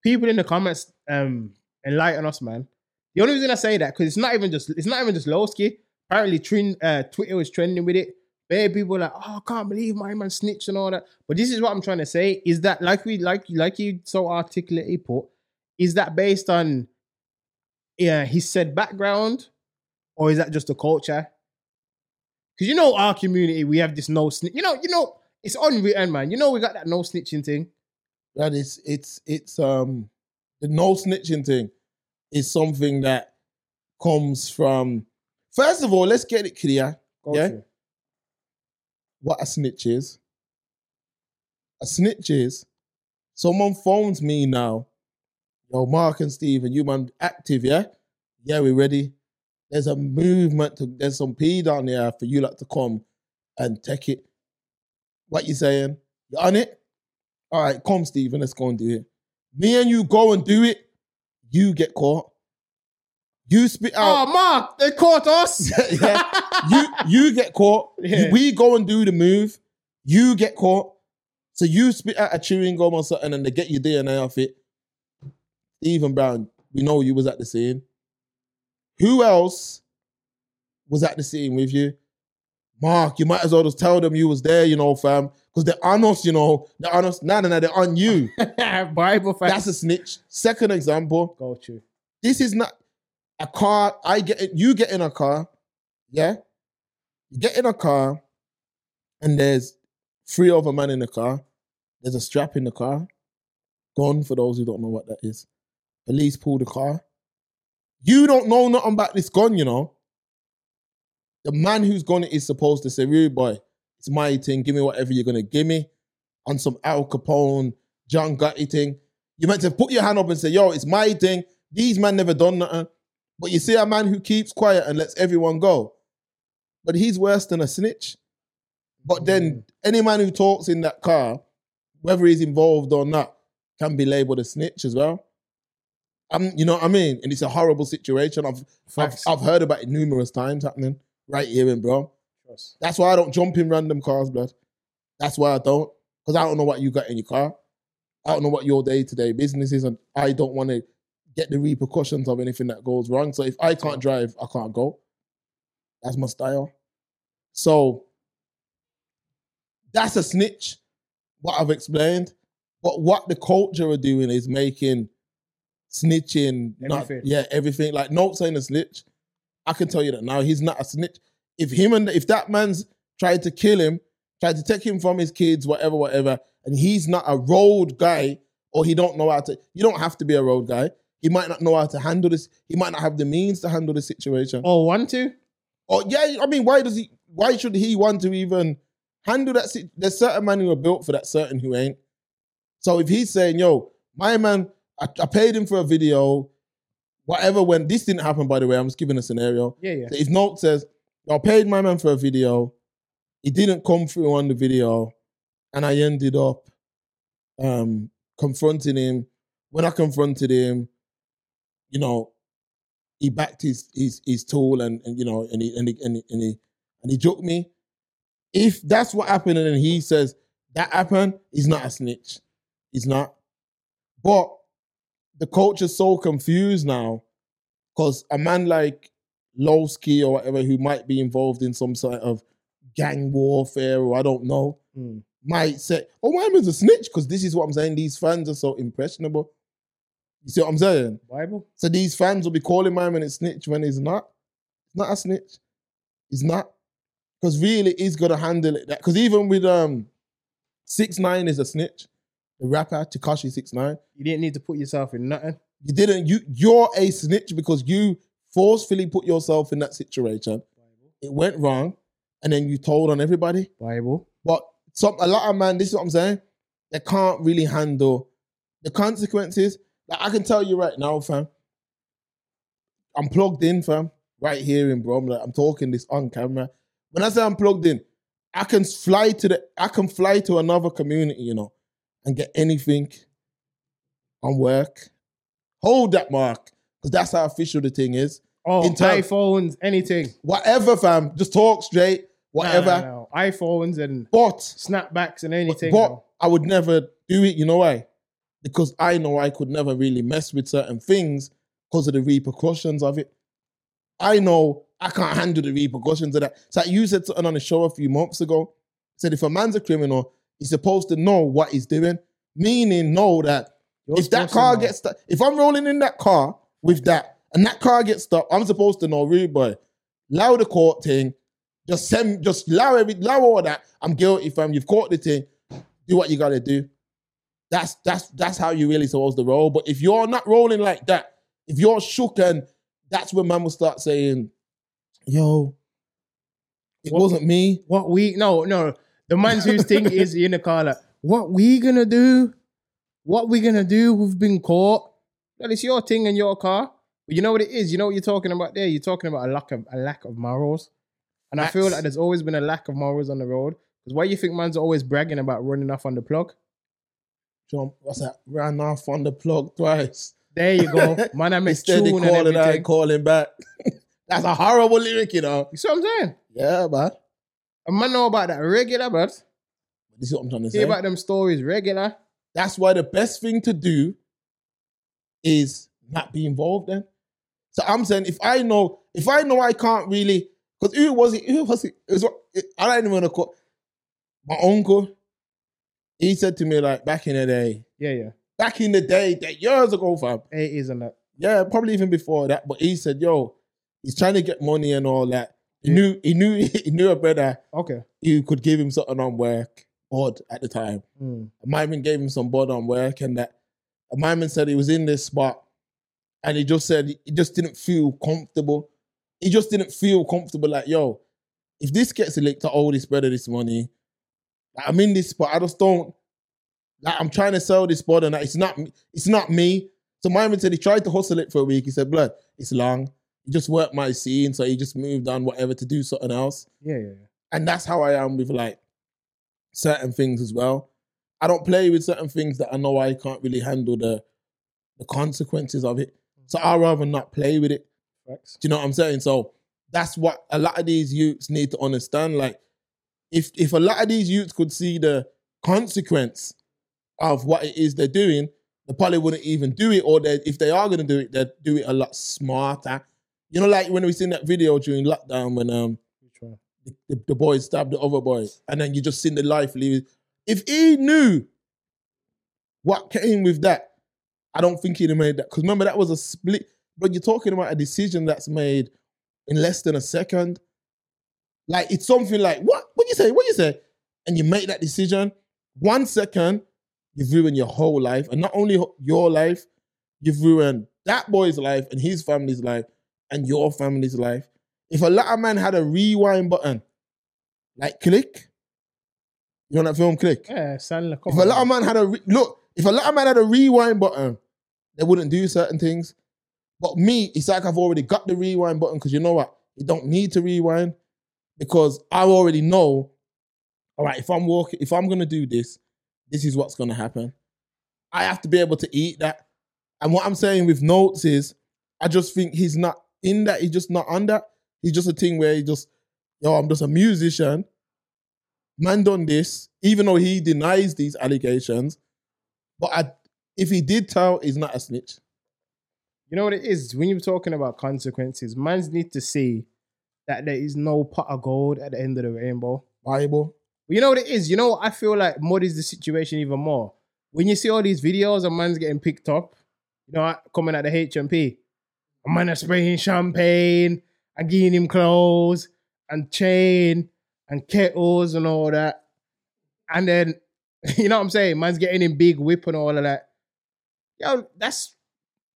S3: People in the comments um enlighten us, man. The only reason I say that because it's not even just it's not even just Loski. Apparently, trend, uh, Twitter was trending with it. Bare people like, oh, I can't believe my man snitched and all that. But this is what I'm trying to say: is that like we like like you so articulately put, is that based on yeah his said background, or is that just a culture? Because you know our community, we have this no snitch. You know, you know, it's unwritten, man. You know, we got that no snitching thing.
S2: that is it's it's um the no snitching thing is something that comes from first of all let's get it clear
S3: Go
S2: Yeah. what a snitch is a snitch is someone phones me now yo mark and steven you man active yeah yeah we ready there's a movement to there's some p down there for you like to come and take it what you saying you on it all right, come, Stephen, let's go and do it. Me and you go and do it, you get caught. You spit out. Oh.
S3: Mark, they caught us.
S2: yeah. You you get caught.
S3: Yeah.
S2: we go and do the move. You get caught. So you spit out a chewing gum or something and they get your DNA off it. Stephen Brown, we know you was at the scene. Who else was at the scene with you. Mark, you might as well just tell them you was there, you know, fam. Because they're on us, you know. They're on us. No, no, no, they're on you.
S3: Bible facts.
S2: That's a snitch. Second example,
S3: Go to.
S2: this is not a car. I get it. you get in a car, yeah. You get in a car, and there's three other men in the car. There's a strap in the car. Gone for those who don't know what that is. Police pull the car. You don't know nothing about this gun, you know. The man who's gun is supposed to say, "Rude boy, it's my thing. Give me whatever you're gonna give me." On some Al Capone, John Gotti thing. You meant to put your hand up and say, "Yo, it's my thing." These men never done nothing. But you see a man who keeps quiet and lets everyone go. But he's worse than a snitch. But then mm. any man who talks in that car, whether he's involved or not, can be labeled a snitch as well. Um, you know what I mean? And it's a horrible situation. I've I've, I've heard about it numerous times happening right here in bro.
S3: Trust.
S2: That's why I don't jump in random cars, blood. That's why I don't. Because I don't know what you got in your car. I don't know what your day-to-day business is, and I don't want to get the repercussions of anything that goes wrong. So if I can't drive, I can't go. That's my style. So that's a snitch, what I've explained. But what the culture are doing is making snitching not
S3: Everything.
S2: yeah, everything. Like not saying a snitch. I can tell you that now. He's not a snitch. If him and if that man's tried to kill him, tried to take him from his kids, whatever, whatever, and he's not a road guy, or he don't know how to, you don't have to be a road guy. He might not know how to handle this. He might not have the means to handle the situation.
S3: Oh, one, two?
S2: Or yeah, I mean, why does he? Why should he want to even handle that? There's certain men who are built for that, certain who ain't. So if he's saying, "Yo, my man, I, I paid him for a video, whatever." When this didn't happen, by the way, I'm just giving a scenario.
S3: Yeah, yeah.
S2: So if Note says, "I paid my man for a video, he didn't come through on the video, and I ended up um, confronting him. When I confronted him, you know, he backed his his his tool and, and you know and he and he and he, and he and he joked me. If that's what happened and he says that happened, he's not a snitch. He's not. But the coach is so confused now because a man like Loski or whatever who might be involved in some sort of gang warfare or I don't know
S3: Mm.
S2: might say, "Oh, my man's a snitch," because this is what I'm saying. These fans are so impressionable. You see what I'm saying?
S3: Bible?
S2: So these fans will be calling my man a snitch when he's not. He's not a snitch. He's not. Because really, he's gonna handle it. Because even with um, six nine is a snitch. The rapper Tekashi six nine.
S3: You didn't need to put yourself in nothing.
S2: You didn't. You you're a snitch because you forcefully put yourself in that situation. It went wrong, and then you told on everybody.
S3: Bible.
S2: But some a lot of man, this is what I'm saying. They can't really handle the consequences. Like I can tell you right now, fam. I'm plugged in, fam. Right here in bro. I'm, like, I'm talking this on camera. When I say I'm plugged in, I can fly to the I can fly to another community, you know, and get anything on work. Hold that mark. Because that's how official the thing is.
S3: Oh,
S2: In term-
S3: iPhones, anything.
S2: Whatever, fam. Just talk straight. Whatever.
S3: No, no, no. iPhones and
S2: But
S3: snapbacks and anything.
S2: But
S3: no.
S2: I would never do it. You know why? Because I know I could never really mess with certain things because of the repercussions of it. I know I can't handle the repercussions of that. So you said something on the show a few months ago. Said if a man's a criminal, he's supposed to know what he's doing. Meaning, know that
S3: You're
S2: if that car gets stu- if I'm rolling in that car with that and that car gets stopped, I'm supposed to know, rude boy, allow the court thing, just send, just allow every, allow all that. I'm guilty, fam. You've caught the thing. Do what you gotta do. That's that's that's how you really supposed to roll. But if you're not rolling like that, if you're shook and that's when man will start saying, "Yo, it
S3: What-
S2: wasn't me."
S3: What we no no the man's whose thing is in the car like what we gonna do? What we gonna do? We've been caught. Well, it's your thing and your car. But you know what it is. You know what you're talking about there. You're talking about a lack of a lack of morals, and I feel like there's always been a lack of morals on the road. Because why you think man's always bragging about running off on the plug?
S2: Jump, what's that? Ran off on the plug twice.
S3: There you go, man. I make
S2: Instead of
S3: tune and
S2: calling out calling back. That's a horrible lyric, you know.
S3: You see what I'm saying?
S2: Yeah, man.
S3: A man know about that regular, but
S2: This is what I'm trying to say.
S3: hear about them stories regular.
S2: That's why the best thing to do is not be involved then. So I'm saying if I know, if I know I can't really, Because who was it? Who was it? it, was, it I don't even want to call my uncle. He said to me like back in the day,
S3: Yeah, yeah.
S2: back in the day, that years ago, fam.
S3: It is and that.
S2: Yeah, probably even before that. But he said, "Yo, he's trying to get money and all that." He
S3: Yeah.
S2: knew, he knew, he knew a brother
S3: Okay.
S2: who could give him something on work, odd at the time.
S3: Mm.
S2: My man gave him some bod on work, and that my man said he was in this spot, and he just said he just didn't feel comfortable. He just didn't feel comfortable. Like, yo, if this gets licked, I owe this brother this money. Like, I'm in this spot. I just don't. Like, I'm trying to sell this bod, and that it's not. me- It's not me. So my man said he tried to hustle it for a week. He said, "Blood, it's long." He just worked my scene, so he just moved on, whatever, to do something else
S3: Yeah, yeah, yeah.
S2: and that's how I am with like certain things as well. I don't play with certain things that I know I can't really handle the the consequences of it. Mm. So I'd rather not play with it.
S3: Facts.
S2: Do you know what I'm saying? So that's what a lot of these youths need to understand. Like, if if a lot of these youths could see the consequence of what it is they're doing, they probably wouldn't even do it. Or they, if they are going to do it, they'd do it a lot smarter. You know, like when we seen that video during lockdown when um the, the boy stabbed the other boy, and then you just seen the life leave. If he knew what came with that, I don't think he'd have made that. Because remember, that was a split. But you're talking about a decision that's made in less than a second. Like it's something like what? What you say? What you say? And you make that decision. One second, you've ruined your whole life, and not only your life, you've ruined that boy's life and his family's life and your family's life. If a lot of man had a rewind button, like click, you know that film click.
S3: Yeah, sound like
S2: If a lot of man had a re- look, if a lot of man had a rewind button, they wouldn't do certain things. But me, it's like I've already got the rewind button because you know what? You don't need to rewind because I already know. All right, if I'm walking, if I'm gonna do this, this is what's gonna happen. I have to be able to eat that. And what I'm saying with notes is, I just think he's not in that. He's just not on that. He's just a thing where he just, yo, I'm just a musician. Man done this, even though he denies these allegations. But I, if he did tell, he's not a snitch.
S3: You know what it is? When you're talking about consequences, mans need to see that there is no pot of gold at the end of the rainbow.
S2: Bible.
S3: But you know what it is? You know what I feel like muddies the situation even more. When you see all these videos of man's getting picked up, you know, coming at the HMP, a man is spraying champagne and giving him clothes and chain and kettles and all that. And then, you know what I'm saying? Man's getting in big whip and all of that. Yo, that's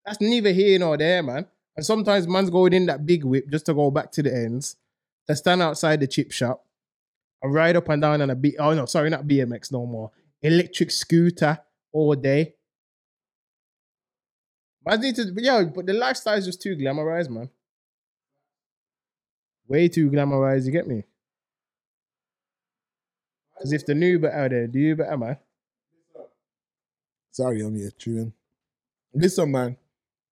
S3: that's neither here nor there, man. And sometimes man's going in that big whip just to go back to the ends, to stand outside the chip shop and ride up and down on a B. Oh no, sorry, not BMX no more. Electric scooter all day. Man need to, but yeah, but the lifestyle is just too glamorized, man. Way too glamorized. You get me? Because if the new out there, do you better, man?
S2: Sorry, I'm here chewing. Listen, man.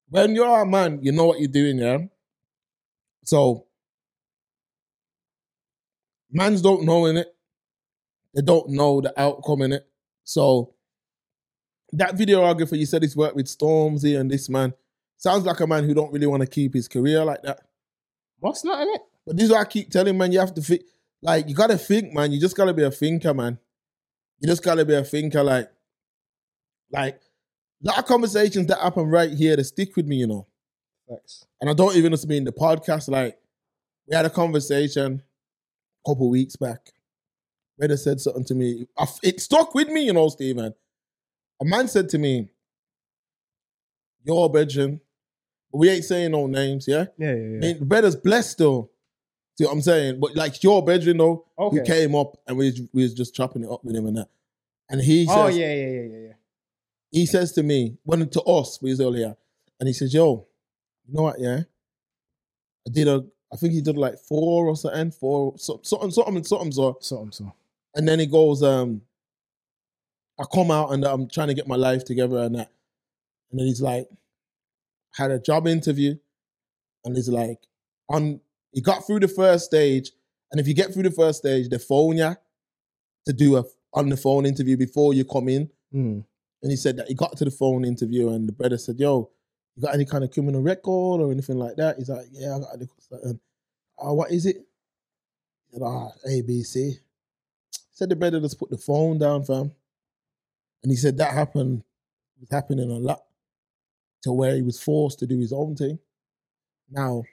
S2: When you're a man, you know what you're doing, yeah? So, mans don't know in it. They don't know the outcome in it. So, that video videographer, you said he's worked with Stormzy and this man. Sounds like a man who don't really want to keep his career like that.
S3: What's not in it?
S2: But this is what I keep telling man, you have to think like you gotta think, man. You just gotta be a thinker, man. You just gotta be a thinker, like like a lot of conversations that happen right here that stick with me, you know.
S3: Facts.
S2: And I don't even just mean the podcast. Like we had a conversation a couple weeks back. Where they said something to me. I It stuck with me, you know, Stephen. A man said to me, Your bedroom. We ain't saying no names, yeah?
S3: Yeah, yeah,
S2: I mean, the brother's blessed though. See what I'm saying? But like your bedroom though,
S3: Okay.
S2: he came up and we was, we was just chopping it up with him and that. And he says,
S3: oh yeah, yeah, yeah, yeah, yeah.
S2: he says to me, when to us, we was earlier, and he says, Yo, you know what, yeah? I did a I think he did like four or something, four so- something, something, something, so
S3: Something so.
S2: and then he goes, um, I come out and I'm trying to get my life together and that. And then he's like, had a job interview, and he's like, on he got through the first stage, and if you get through the first stage, they phone you to do a on the phone interview before you come in.
S3: Mm.
S2: And he said that he got to the phone interview, and the brother said, "Yo, you got any kind of criminal record or anything like that?" He's like, "Yeah, I got a little something." Oh, what is it? He said, ah, ABC. Said the brother just put the phone down, fam. And he said that happened, was happening a lot to where he was forced to do his own thing. Now,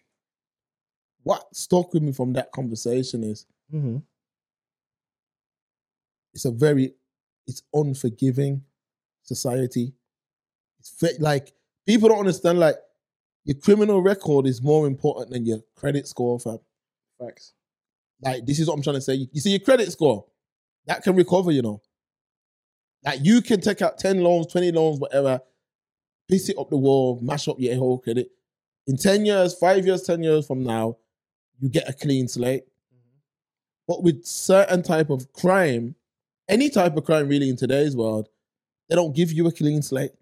S2: what stuck with me from that conversation is
S3: Mm-hmm.
S2: it's a very it's unforgiving society. It's like people don't understand like your criminal record is more important than your credit score, fam.
S3: Facts.
S2: Like this is what I'm trying to say. You see your credit score, that can recover, you know. Like you can take out 10 loans, 20 loans, whatever, piece it up the wall, mash up your whole credit. In 10 years, five years, 10 years from now, you get a clean slate. Mm-hmm. But with certain type of crime, any type of crime really in today's world, they don't give you a clean slate.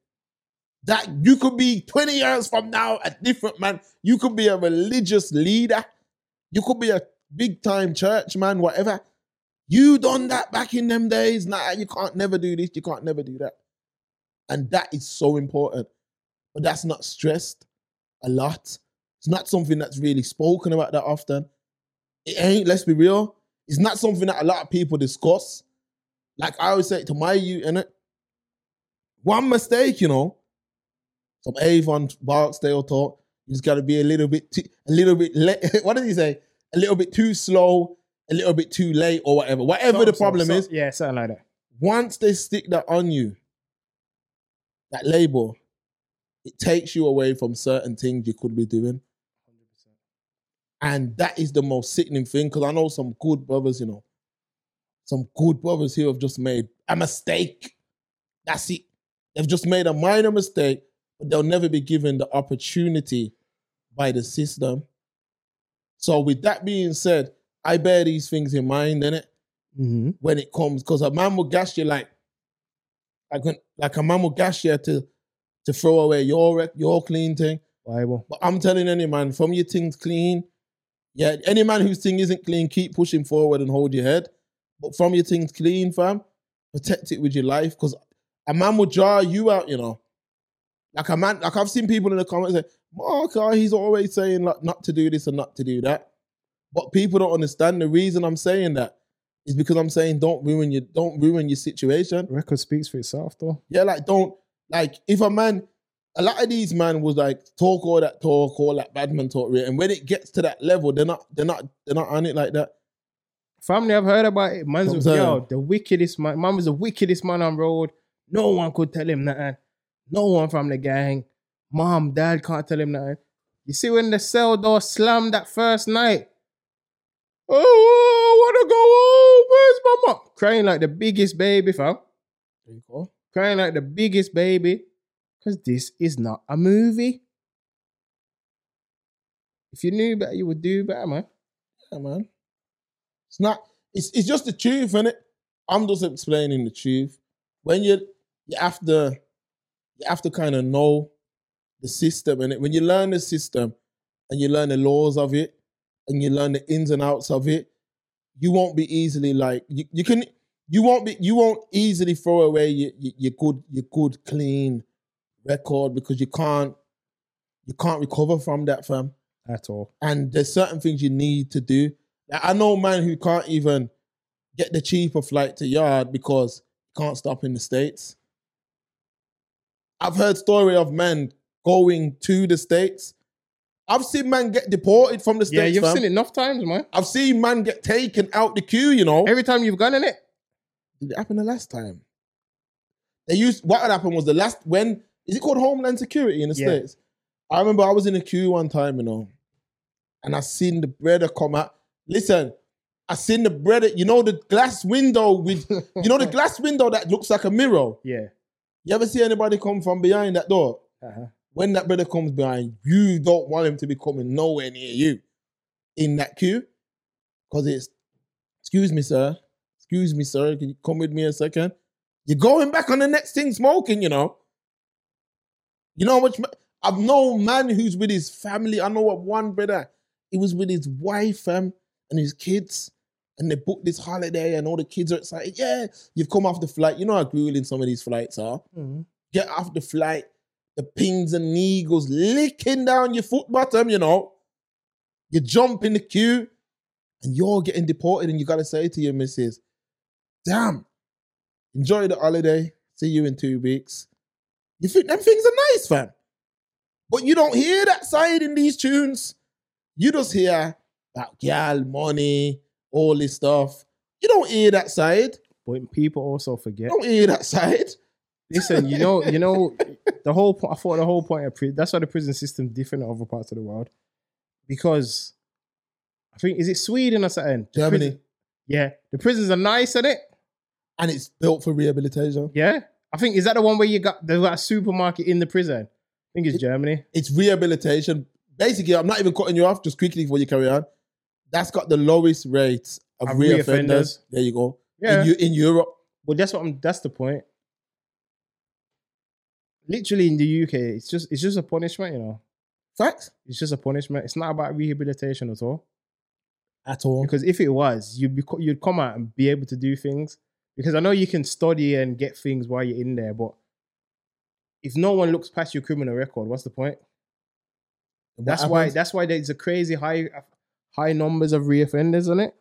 S2: That you could be 20 years from now a different man. You could be a religious leader. You could be a big time church man, whatever. You done that back in them days. Nah, you can't never do this. You can't never do that. And that is so important. But that's not stressed a lot. It's not something that's really spoken about that often. It ain't, let's be real. It's not something that a lot of people discuss. Like I always say to my youth, innit? One mistake, you know, some Avon Barksdale talk, you just gotta be a little bit too, a little bit late. what did he say? A little bit too slow, a little bit too late, or whatever. Whatever the problem
S3: some-
S2: is,
S3: Yeah, something like that.
S2: once they stick that on you, that label, it takes you away from certain things you could be doing. And that is the most sickening thing because I know some good brothers, you know, some good brothers who have just made a mistake. That's it. They've just made a minor mistake, but they'll never be given the opportunity by the system. So, with that being said, I bear these things in mind, innit?
S3: Mm-hmm.
S2: when it comes because a man will gas you like like when, like a man will gas you to to throw away your your clean thing.
S3: Bible.
S2: But I'm telling any man, from your things clean, yeah, any man whose thing isn't clean, keep pushing forward and hold your head. But from your things clean, fam, protect it with your life because a man will jar you out, you know. Like a man, like I've seen people in the comments say, Mark, oh, he's always saying like not to do this and not to do that. But people don't understand the reason I'm saying that is because I'm saying don't ruin your don't ruin your situation.
S3: Record speaks for itself, though.
S2: Yeah, like don't like if a man, a lot of these man was like talk all that talk, all that badman talk, right? and when it gets to that level, they're not they're not they're not on it like that.
S3: Family, I've heard about it. Man's
S2: I'm
S3: yo, the wickedest man. Man was the wickedest man on road. No one could tell him nothing. No one from the gang. Mom, dad can't tell him nothing. You see when the cell door slammed that first night. Oh, I wanna go home. Where's my mom? Crying like the biggest baby, fam.
S2: There you go.
S3: Crying like the biggest baby. Cause this is not a movie. If you knew better, you would do better, man.
S2: Yeah, man. It's not. It's it's just the truth, innit? I'm just explaining the truth. When you you have to you have to kind of know the system, and when you learn the system and you learn the laws of it and you learn the ins and outs of it, you won't be easily like you, you can you won't be you won't easily throw away your, your, your good your good clean record because you can't you can't recover from that, fam
S3: At all.
S2: and there's certain things you need to do. Like, I know a man who can't even get the cheaper flight to yard because he can't stop in the states. I've heard story of men going to the states. I've seen man get deported from the states.
S3: Yeah, you've
S2: fam.
S3: seen it enough times, man.
S2: I've seen man get taken out the queue. You know,
S3: Every time you've gone in it.
S2: did it happen the last time? They used what had happened was the last when is it called Homeland Security in the
S3: Yeah.
S2: States? I remember I was in a queue one time, you know, and I seen the brother come out. Listen, I seen the brother, you know, the glass window with you know the glass window that looks like a mirror.
S3: Yeah.
S2: You ever see anybody come from behind that door?
S3: Uh-huh.
S2: When that brother comes behind, you don't want him to be coming nowhere near you in that queue. Because it's, excuse me, sir. Excuse me, sir. Can you come with me a second? You're going back on the next thing smoking, you know. You know how much I've known man who's with his family. I know what one brother, he was with his wife fam, and his kids, and they booked this holiday, and all the kids are excited. Yeah, you've come off the flight. You know how grueling some of these flights are
S3: Mhm.
S2: get off the flight, the pins and needles licking down your foot bottom, you know. You jump in the queue, and you're getting deported, and you got to say to your missus, "Damn, enjoy the holiday. See you in two weeks." You think them things are nice, fam, but you don't hear that side in these tunes. You just hear that gal, money, all this stuff. You don't hear that side.
S3: But people also forget.
S2: You don't hear that side.
S3: Listen, you know, you know, the whole. po- I thought the whole point of that's why the prison system different in other parts of the world, because I think is it Sweden or something? The
S2: Germany.
S3: prison- yeah, the prisons are nice, isn't it?
S2: And it's built for rehabilitation.
S3: Yeah, I think is that the one where you got there's got a supermarket in the prison. I think it's Germany.
S2: It's rehabilitation. Basically, I'm not even cutting you off, just quickly before you carry on. That's got the lowest rates of,
S3: Of
S2: reoffenders.
S3: reoffenders.
S2: There you go.
S3: Yeah,
S2: In, in Europe.
S3: Well, that's what I'm. That's the point. Literally in the UK, it's just it's just a punishment, you know.
S2: Facts?
S3: It's just a punishment. It's not about rehabilitation at all.
S2: At all.
S3: Because if it was, you'd be you'd come out and be able to do things. Because I know you can study and get things while you're in there, but if no one looks past your criminal record, what's the point?
S2: What
S3: That's why. That's why there's a crazy high high numbers of reoffenders on it.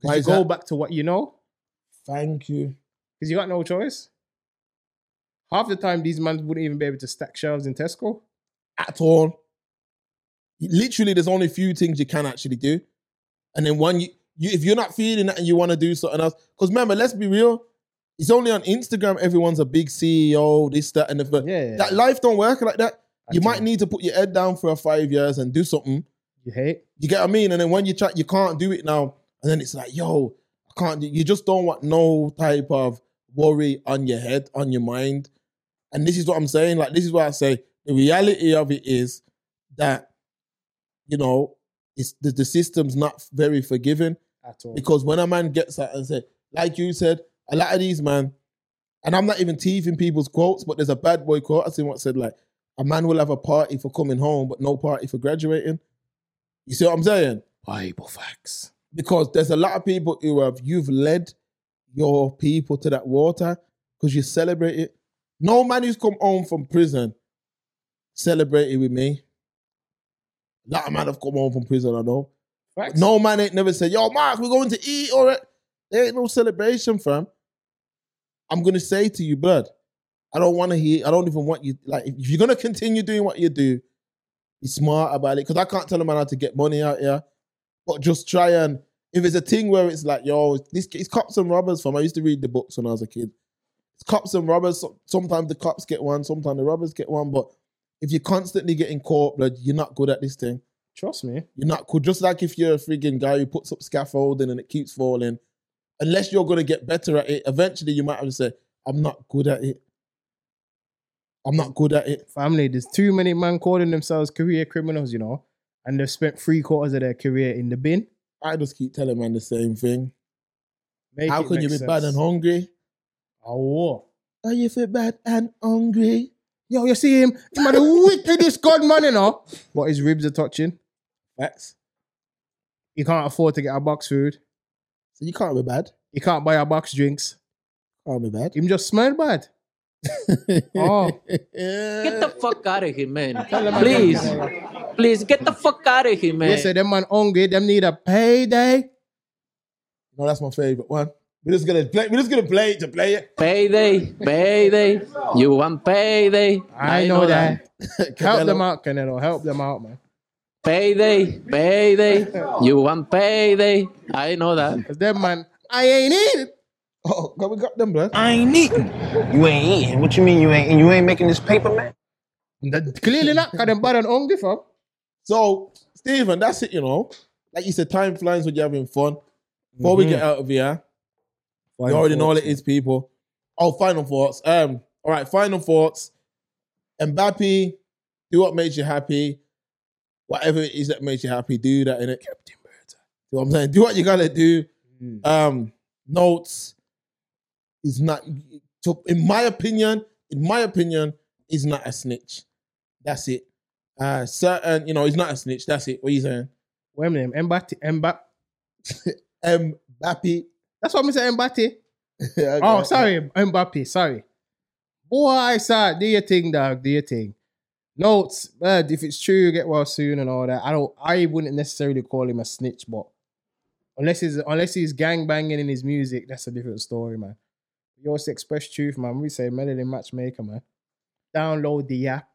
S3: Because you go
S2: that?
S3: back to what you know.
S2: Thank you.
S3: Because you got no choice. Half the time, these men wouldn't even be able to stack shelves in Tesco.
S2: At all. Literally, there's only a few things you can actually do. And then one, you, you if you're not feeling that and you want to do something else, because remember, let's be real, it's only on Instagram everyone's a big CEO, this, that, and the third.
S3: Yeah,
S2: That life don't work like that. You might need to put your head down for five years and do something.
S3: You hate.
S2: You get what I mean? And then when you try, you can't do it now. And then it's like, yo, I can't You just don't want no type of worry on your head, on your mind. And this is what I'm saying. Like, this is what I say. The reality of it is that, you know, it's the, the system's not very forgiving.
S3: At all.
S2: Because when a man gets that and say, like you said, a lot of these man, and I'm not even teasing people's quotes, but there's a bad boy quote I seen what said like, a man will have a party for coming home, but no party for graduating. You see what I'm saying?
S3: Bible facts.
S2: Because there's a lot of people who have you've led your people to that water because you celebrate it. No man who's come home from prison celebrated with me. A lot of men have come home from prison, I know. No man ain't never said, yo, Mark, we're going to eat or. There ain't no celebration, fam. I'm gonna say to you, blood, I don't want to hear, I don't even want you, like, if you're gonna continue doing what you do, be smart about it. Cause I can't tell a man how to get money out here. But just try and if it's a thing where it's like, yo, this it's cops and robbers, fam. I used to read the books when I was a kid. Cops and robbers. Sometimes the cops get one, sometimes the robbers get one. But if you're constantly getting caught, blood, you're not good at this thing.
S3: Trust me.
S2: You're not good. Just like if you're a frigging guy who puts up scaffolding and it keeps falling, unless you're gonna get better at it, eventually you might have to say, I'm not good at it. I'm not good at it.
S3: Family, there's too many men calling themselves career criminals, you know, and they've spent three quarters of their career in the bin.
S2: I just keep telling man the same thing.
S3: Make
S2: How can you be bad and hungry?
S3: Oh,
S2: Are you feel bad and hungry?
S3: yo, you see him? Him are the wickedest gunman, you know. But his ribs are touching.
S2: Facts.
S3: He can't afford to get a box food.
S2: So you can't be bad.
S3: He can't buy a box drinks.
S2: Can't be bad.
S3: Him just smell bad. Oh.
S4: Get the fuck out of here, man.
S3: Tell him I
S4: Please. Please get the fuck out of here, man.
S3: They say them man hungry, them need a payday.
S2: No, that's my favorite one. We're just gonna play. We're just gonna play it to play it.
S4: Payday, payday. You want payday?
S3: I, know, that. Help
S2: Canelo.
S3: them out, Canelo. Help them out, man.
S4: Payday, payday. You want payday? I know that.
S3: Because them man, I ain't in it.
S2: Oh, God, we got them, blood.
S5: I ain't eating. You ain't eating. What you mean you ain't? You ain't making this paper, man?
S3: That- Clearly not, because them bad and hungry, fam.
S2: So, Stephen, that's it. You know, like you said, time flies when you're having fun. Before we
S3: Mhm.
S2: get out of here, you already know what it is, people. Oh, final thoughts. Um, all right, final thoughts. Mbappe, do what makes you happy. Whatever it is that makes you happy, do that in it. Captain Bird. You know what I'm saying? Do what you gotta do.
S3: Mm.
S2: Um, notes is not so in my opinion, in my opinion, is not a snitch. That's it. Uh certain, you know, he's not a snitch. That's it. What are you saying?
S3: Wait a minute, Mbappe, Mbappe.
S2: Mbappe.
S3: That's what I'm saying, Mbappe. Oh, sorry, Mbappe, sorry. Boy, sir, do your thing, dog, do your thing. Notes, man, if it's true, you get well soon and all that. I don't, I wouldn't necessarily call him a snitch, but Unless he's unless he's gang banging in his music, that's a different story, man. Yours express truth, man. We say Melanin Matchmaker, man. Download the app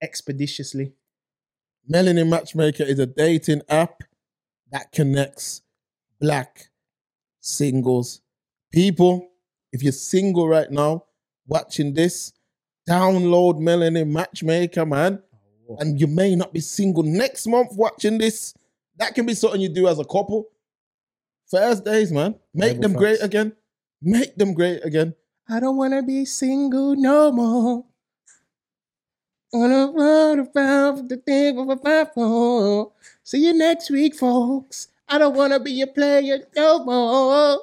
S3: expeditiously.
S2: Melanin Matchmaker is a dating app that connects black singles. People, if you're single right now, watching this, download Melanin Matchmaker, man.
S3: Oh.
S2: And you may not be single next month watching this. That can be something you do as a couple. Thursdays, man. Make
S3: Bible
S2: them great again. Make them great again.
S3: I don't wanna be single no more. Wanna run around the thing of a Bible. See you next week, folks. I don't wanna be a player no more.